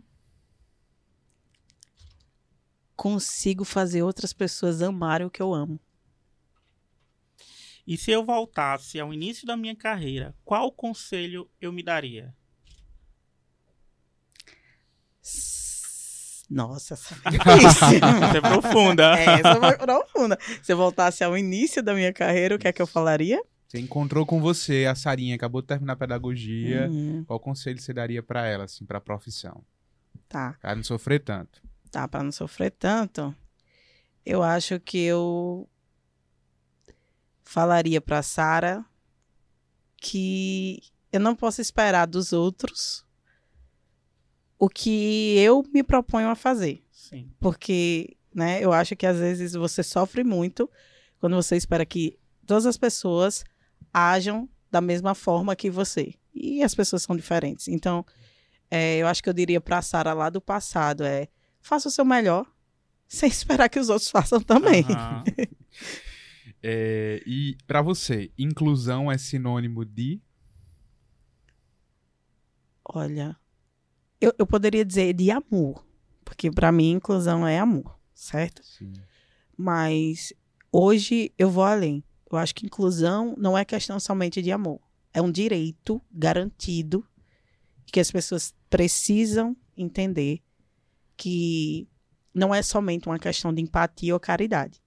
[SPEAKER 3] consigo fazer outras pessoas amarem o que eu amo.
[SPEAKER 2] E se eu voltasse ao início da minha carreira, qual conselho eu me daria?
[SPEAKER 3] Nossa, essa foi difícil.
[SPEAKER 2] essa é profunda.
[SPEAKER 3] É, essa foi profunda. Se eu voltasse ao início da minha carreira, o que é que eu falaria?
[SPEAKER 1] Você encontrou com você, a Sarinha acabou de terminar a pedagogia. Uhum. Qual conselho você daria para ela, assim, para a profissão?
[SPEAKER 3] Tá.
[SPEAKER 1] Para não sofrer tanto.
[SPEAKER 3] Tá, para não sofrer tanto. Eu acho que eu falaria para Sara que eu não posso esperar dos outros o que eu me proponho a fazer.
[SPEAKER 2] Sim.
[SPEAKER 3] Porque, né, eu acho que às vezes você sofre muito quando você espera que todas as pessoas ajam da mesma forma que você. E as pessoas são diferentes. Então, é, eu acho que eu diria para Sara lá do passado é faça o seu melhor sem esperar que os outros façam também. Uhum.
[SPEAKER 1] é, e para você, inclusão é sinônimo de?
[SPEAKER 3] Olha, eu, eu poderia dizer de amor, porque para mim inclusão é amor, certo?
[SPEAKER 1] Sim.
[SPEAKER 3] Mas hoje eu vou além. Eu acho que inclusão não é questão somente de amor. É um direito garantido que as pessoas precisam entender que não é somente uma questão de empatia ou caridade.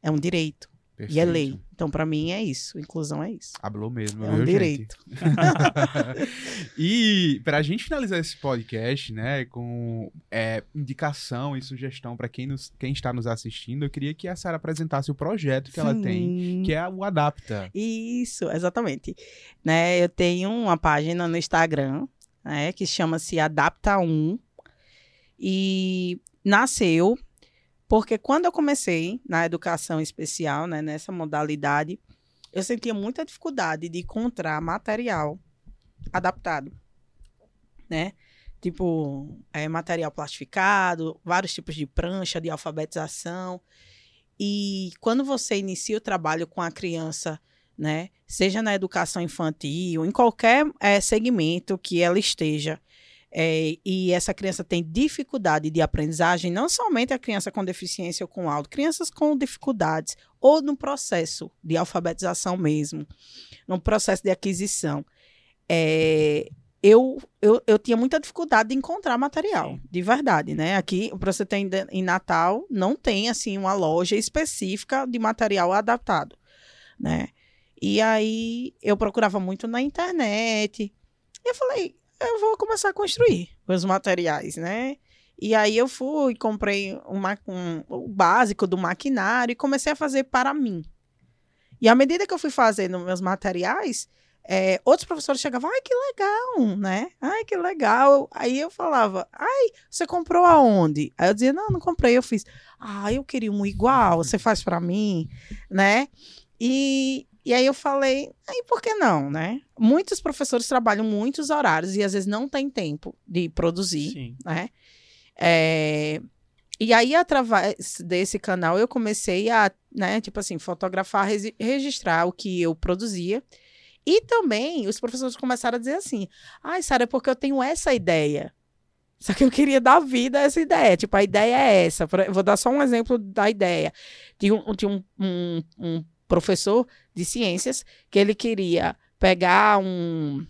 [SPEAKER 3] É um direito. Perfeito. E é lei. Então, para mim, é isso. Inclusão é isso.
[SPEAKER 1] Hablou mesmo,
[SPEAKER 3] é um direito.
[SPEAKER 1] e para a gente finalizar esse podcast, né, com é, indicação e sugestão para quem, quem está nos assistindo, eu queria que a Sara apresentasse o projeto que Sim. ela tem, que é o Adapta.
[SPEAKER 3] Isso, exatamente. Né, eu tenho uma página no Instagram, né, que chama-se Adapta 1 e nasceu porque quando eu comecei na educação especial, né, nessa modalidade, eu sentia muita dificuldade de encontrar material adaptado, né? Tipo, é, material plastificado, vários tipos de prancha, de alfabetização. E quando você inicia o trabalho com a criança, né, seja na educação infantil, em qualquer é, segmento que ela esteja, é, e essa criança tem dificuldade de aprendizagem, não somente a criança com deficiência ou com alto, crianças com dificuldades, ou no processo de alfabetização mesmo, no processo de aquisição. É, eu, eu, eu tinha muita dificuldade de encontrar material, de verdade, né? Aqui, para você ter em Natal, não tem, assim, uma loja específica de material adaptado, né? E aí, eu procurava muito na internet, e eu falei, eu vou começar a construir os materiais, né? E aí eu fui, comprei uma, um, o básico do maquinário e comecei a fazer para mim. E à medida que eu fui fazendo meus materiais, é, outros professores chegavam, ai, que legal, né? Ai, que legal. Aí eu falava, ai, você comprou aonde? Aí eu dizia, não, não comprei, eu fiz. Ah, eu queria um igual, você faz para mim, né? E, e aí eu falei, aí por que não, né? Muitos professores trabalham muitos horários e às vezes não tem tempo de produzir,
[SPEAKER 2] Sim.
[SPEAKER 3] né? É, e aí, através desse canal, eu comecei a, né, tipo assim, fotografar, registrar o que eu produzia. E também os professores começaram a dizer assim: ai, Sara, é porque eu tenho essa ideia. Só que eu queria dar vida a essa ideia. Tipo, a ideia é essa. Vou dar só um exemplo da ideia. Tinha um, tinha um, um, um professor de ciências, que ele queria pegar um,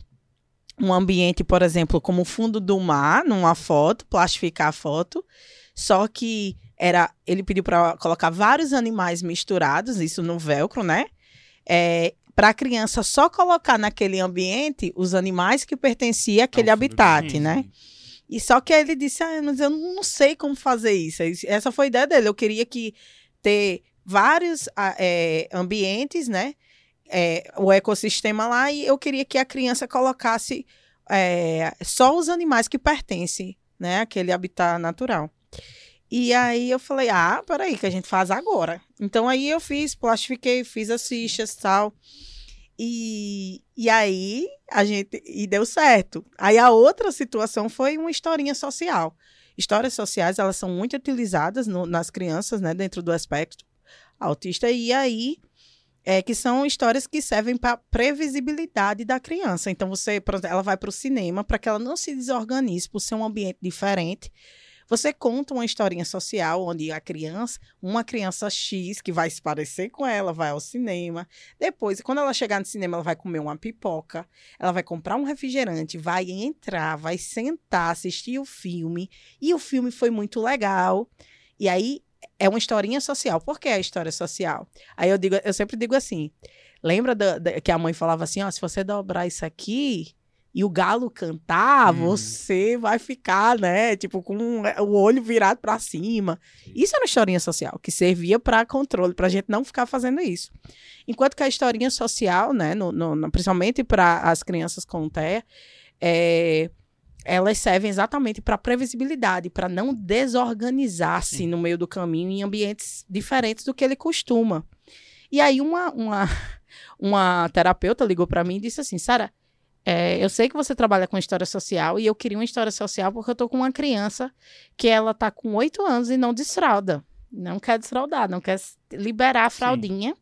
[SPEAKER 3] um ambiente, por exemplo, como o fundo do mar, numa foto, plastificar a foto, só que era ele pediu para colocar vários animais misturados, isso no velcro, né? É, para a criança só colocar naquele ambiente os animais que pertenciam àquele habitat, né? E só que ele disse, ah, mas eu não sei como fazer isso. Essa foi a ideia dele. Eu queria que ter vários é, ambientes, né? É, o ecossistema lá e eu queria que a criança colocasse é, só os animais que pertencem, né? Aquele habitat natural. E aí eu falei, ah, peraí, que a gente faz agora. Então aí eu fiz, plastifiquei, fiz as fichas tal. E, e aí a gente. E deu certo. Aí a outra situação foi uma historinha social. Histórias sociais, elas são muito utilizadas no, nas crianças, né, dentro do aspecto autista. E aí, é, que são histórias que servem para previsibilidade da criança. Então, você, ela vai para o cinema para que ela não se desorganize por ser um ambiente diferente, Você conta uma historinha social onde a criança, uma criança X que vai se parecer com ela, vai ao cinema. Depois, quando ela chegar no cinema, ela vai comer uma pipoca, ela vai comprar um refrigerante, vai entrar, vai sentar, assistir o filme. E o filme foi muito legal. E aí é uma historinha social. Por que a história social? Aí eu digo, eu sempre digo assim: lembra da, da, que a mãe falava assim, ó, se você dobrar isso aqui, e o galo cantar, hum. você vai ficar, né, tipo, com o olho virado para cima. Isso era uma historinha social, que servia para controle, para a gente não ficar fazendo isso. Enquanto que a historinha social, né, no, no, principalmente para as crianças com TEA, é, elas servem exatamente para previsibilidade, para não desorganizar-se no meio do caminho em ambientes diferentes do que ele costuma. E aí uma, uma, uma terapeuta ligou para mim e disse assim, Sara, é, eu sei que você trabalha com história social e eu queria uma história social porque eu tô com uma criança que ela tá com oito anos e não desfralda. Não quer desfraldar, não quer liberar a fraldinha. Sim.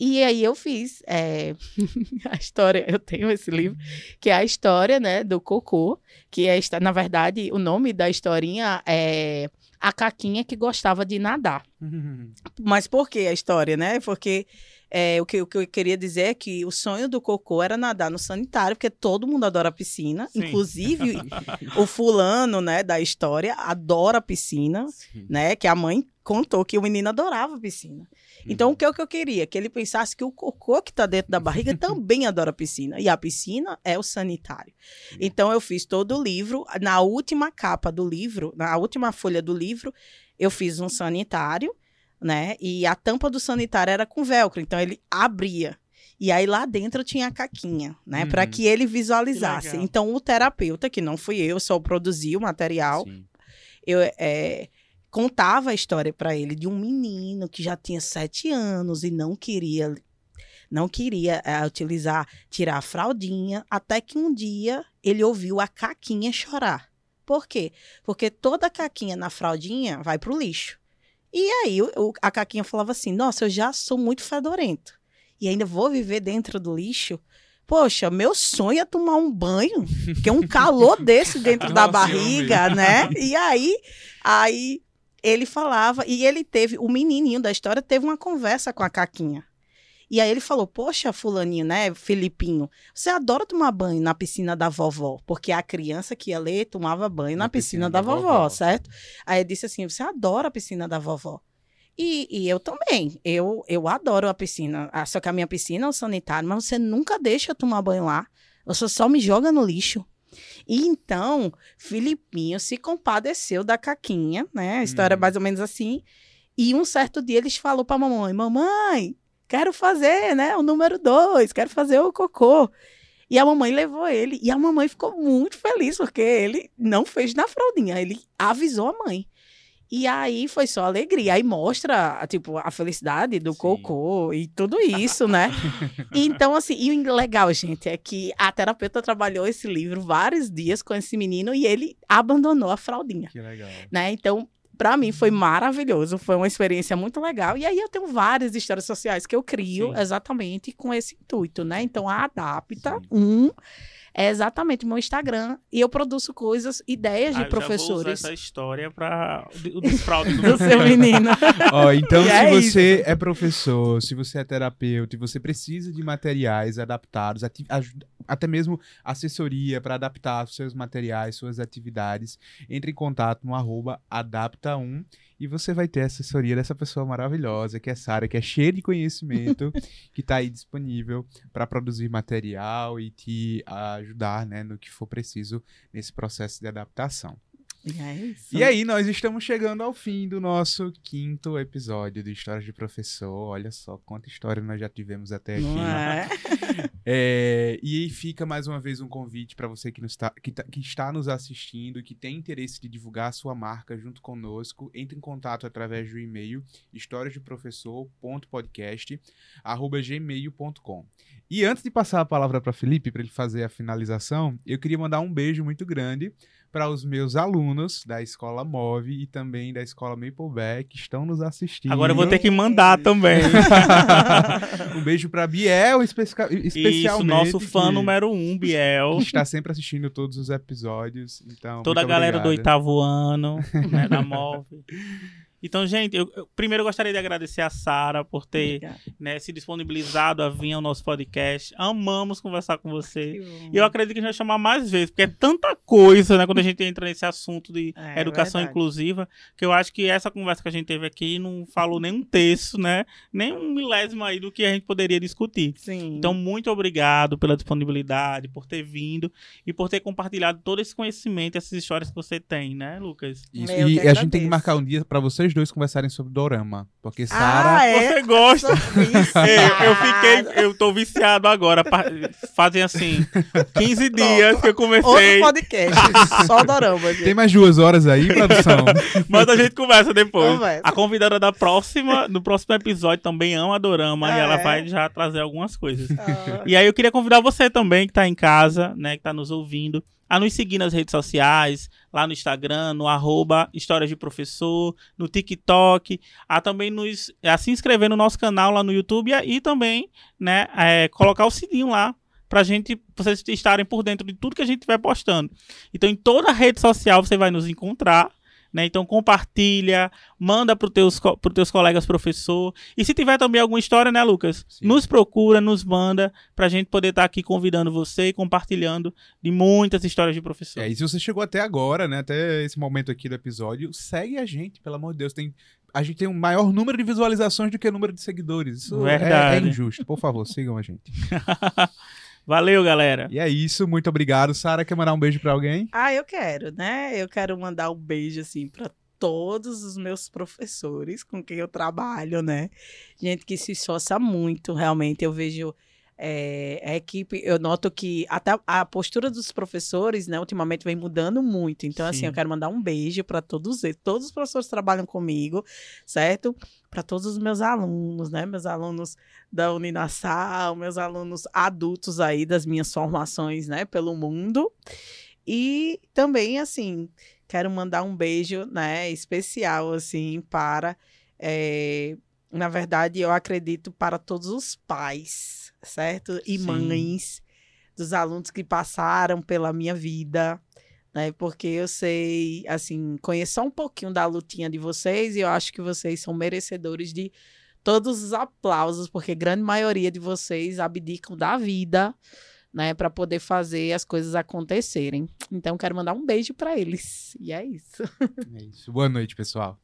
[SPEAKER 3] E aí eu fiz é, a história, eu tenho esse livro, que é a história, né, do cocô, que é, na verdade, o nome da historinha é a Caquinha que gostava de nadar. Mas por que a história, né? Porque é, o, que, o que eu queria dizer é que o sonho do Cocô era nadar no sanitário, porque todo mundo adora piscina. Sim. Inclusive, o fulano, né, da história adora piscina, Sim. né? Que a mãe contou que o menino adorava piscina. Então, uhum. o que é o que eu queria? Que ele pensasse que o cocô que está dentro da barriga também adora piscina. E a piscina é o sanitário. Então, eu fiz todo o livro. Na última capa do livro, na última folha do livro, eu fiz um sanitário né? E a tampa do sanitário era com velcro, então ele abria. E aí lá dentro tinha a caquinha, né? Uhum. Para que ele visualizasse. Que então o terapeuta, que não fui eu, só produzi o material, Sim. eu é, contava a história para ele de um menino que já tinha sete anos e não queria não queria é, utilizar, tirar a fraldinha, até que um dia ele ouviu a caquinha chorar. Por quê? Porque toda caquinha na fraldinha vai para o lixo. E aí o, a Caquinha falava assim: Nossa, eu já sou muito fedorento. E ainda vou viver dentro do lixo. Poxa, meu sonho é tomar um banho, que é um calor desse dentro da barriga, né? E aí, aí ele falava, e ele teve, o menininho da história teve uma conversa com a Caquinha. E aí ele falou: Poxa, Fulaninho, né, Filipinho, você adora tomar banho na piscina da vovó, porque a criança que ia ler tomava banho na, na piscina, piscina, da, da vovó, vovó, certo? Aí ele disse assim: Você adora a piscina da vovó. E, e, eu também. Eu, eu adoro a piscina. Ah, só que a minha piscina é o sanitário, mas você nunca deixa eu tomar banho lá. Você só me joga no lixo. E então, Filipinho se compadeceu da Caquinha, né? A história é hum. mais ou menos assim. E um certo dia eles falou para mamãe: Mamãe, quero fazer, né, o número dois, quero fazer o cocô. E a mamãe levou ele. E a mamãe ficou muito feliz, porque ele não fez na fraldinha, ele avisou a mãe. E aí foi só alegria. Aí mostra, tipo, a felicidade do Sim. cocô e tudo isso, né? então, assim, e o legal, gente, é que a terapeuta trabalhou esse livro vários dias com esse menino e ele abandonou a fraldinha.
[SPEAKER 1] Que legal.
[SPEAKER 3] Né? Então, para mim foi maravilhoso, foi uma experiência muito legal. E aí eu tenho várias histórias sociais que eu crio Sim. exatamente com esse intuito, né? Então a Adapta Sim. um é exatamente o meu Instagram e eu produzo coisas, ideias de ah, professores. Já vou
[SPEAKER 2] usar essa história para o desfraude do,
[SPEAKER 3] do seu menino.
[SPEAKER 1] Ó, então, se é você isso. é professor, se você é terapeuta e você precisa de materiais adaptados, até mesmo assessoria para adaptar seus materiais, suas atividades, entre em contato no arroba adapta1 e você vai ter a assessoria dessa pessoa maravilhosa, que é Sara, que é cheia de conhecimento, que está aí disponível para produzir material e te ajudar né, no que for preciso nesse processo de adaptação.
[SPEAKER 3] É
[SPEAKER 1] e aí, nós estamos chegando ao fim do nosso quinto episódio de Histórias de Professor. Olha só quanta história nós já tivemos até aqui.
[SPEAKER 3] É?
[SPEAKER 1] é, e aí fica mais uma vez um convite para você que, está, que, tá, que está nos assistindo e que tem interesse de divulgar a sua marca junto conosco. Entre em contato através do e-mail historiasdeprofessor.podcast.gmail.com E antes de passar a palavra para Felipe, para ele fazer a finalização, eu queria mandar um beijo muito grande para os meus alunos da Escola Move e também da Escola Mapleback que estão nos assistindo.
[SPEAKER 2] Agora eu vou ter que mandar também.
[SPEAKER 1] um beijo para Biel, especialmente. Isso,
[SPEAKER 2] nosso fã que, número um, Biel.
[SPEAKER 1] Que está sempre assistindo todos os episódios. Então,
[SPEAKER 2] Toda a galera obrigado. do oitavo ano, né, da Move. Então, gente, eu, eu, primeiro eu gostaria de agradecer a Sara por ter né, se disponibilizado a vir ao nosso podcast. Amamos conversar com você. E eu acredito que a gente vai chamar mais vezes, porque é tanta coisa, né, quando a gente entra nesse assunto de é, educação inclusiva, que eu acho que essa conversa que a gente teve aqui não falou nem um terço, né? Nem um milésimo aí do que a gente poderia discutir.
[SPEAKER 3] Sim.
[SPEAKER 2] Então, muito obrigado pela disponibilidade, por ter vindo e por ter compartilhado todo esse conhecimento, essas histórias que você tem, né, Lucas?
[SPEAKER 1] Isso. e a gente tem que marcar um dia para vocês vocês dois conversarem sobre dorama. Porque Sara.
[SPEAKER 2] Ah, é? Você gosta? é, eu fiquei. Eu tô viciado agora. Fazem assim, 15 dias que eu comecei. Outro
[SPEAKER 3] podcast, só dorama. Gente.
[SPEAKER 1] Tem mais duas horas aí, produção.
[SPEAKER 2] Mas a gente conversa depois. Conversa. A convidada da próxima, do próximo episódio também ama dorama ah, e ela é? vai já trazer algumas coisas. Ah. E aí eu queria convidar você também que tá em casa, né, que tá nos ouvindo a nos seguir nas redes sociais, lá no Instagram, no arroba Histórias de Professor, no TikTok, a também nos, a se inscrever no nosso canal lá no YouTube e também, né, é, colocar o sininho lá pra gente, vocês estarem por dentro de tudo que a gente vai postando. Então, em toda rede social você vai nos encontrar, né? Então compartilha, manda para os teus, pro teus colegas professor. E se tiver também alguma história, né, Lucas? Sim. Nos procura, nos manda, para a gente poder estar tá aqui convidando você e compartilhando de muitas histórias de professor.
[SPEAKER 1] É, e se você chegou até agora, né, até esse momento aqui do episódio, segue a gente, pelo amor de Deus. Tem, a gente tem um maior número de visualizações do que o número de seguidores. Isso Verdade. É, é injusto. Por favor, sigam a gente.
[SPEAKER 2] Valeu, galera.
[SPEAKER 1] E é isso, muito obrigado. Sara, quer mandar um beijo para alguém?
[SPEAKER 3] Ah, eu quero, né? Eu quero mandar um beijo, assim, para todos os meus professores com quem eu trabalho, né? Gente que se esforça muito, realmente. Eu vejo é, a equipe, eu noto que até a postura dos professores, né, ultimamente vem mudando muito. Então, Sim. assim, eu quero mandar um beijo para todos eles. Todos os professores trabalham comigo, certo? Para todos os meus alunos, né? Meus alunos da Uninassal, meus alunos adultos aí das minhas formações, né, pelo mundo. E também, assim, quero mandar um beijo, né, especial, assim, para. É, na verdade, eu acredito para todos os pais certo? E Sim. mães dos alunos que passaram pela minha vida, né? Porque eu sei, assim, conheço só um pouquinho da lutinha de vocês e eu acho que vocês são merecedores de todos os aplausos, porque grande maioria de vocês abdicam da vida, né, para poder fazer as coisas acontecerem. Então quero mandar um beijo para eles. E é isso.
[SPEAKER 1] É isso. Boa noite, pessoal.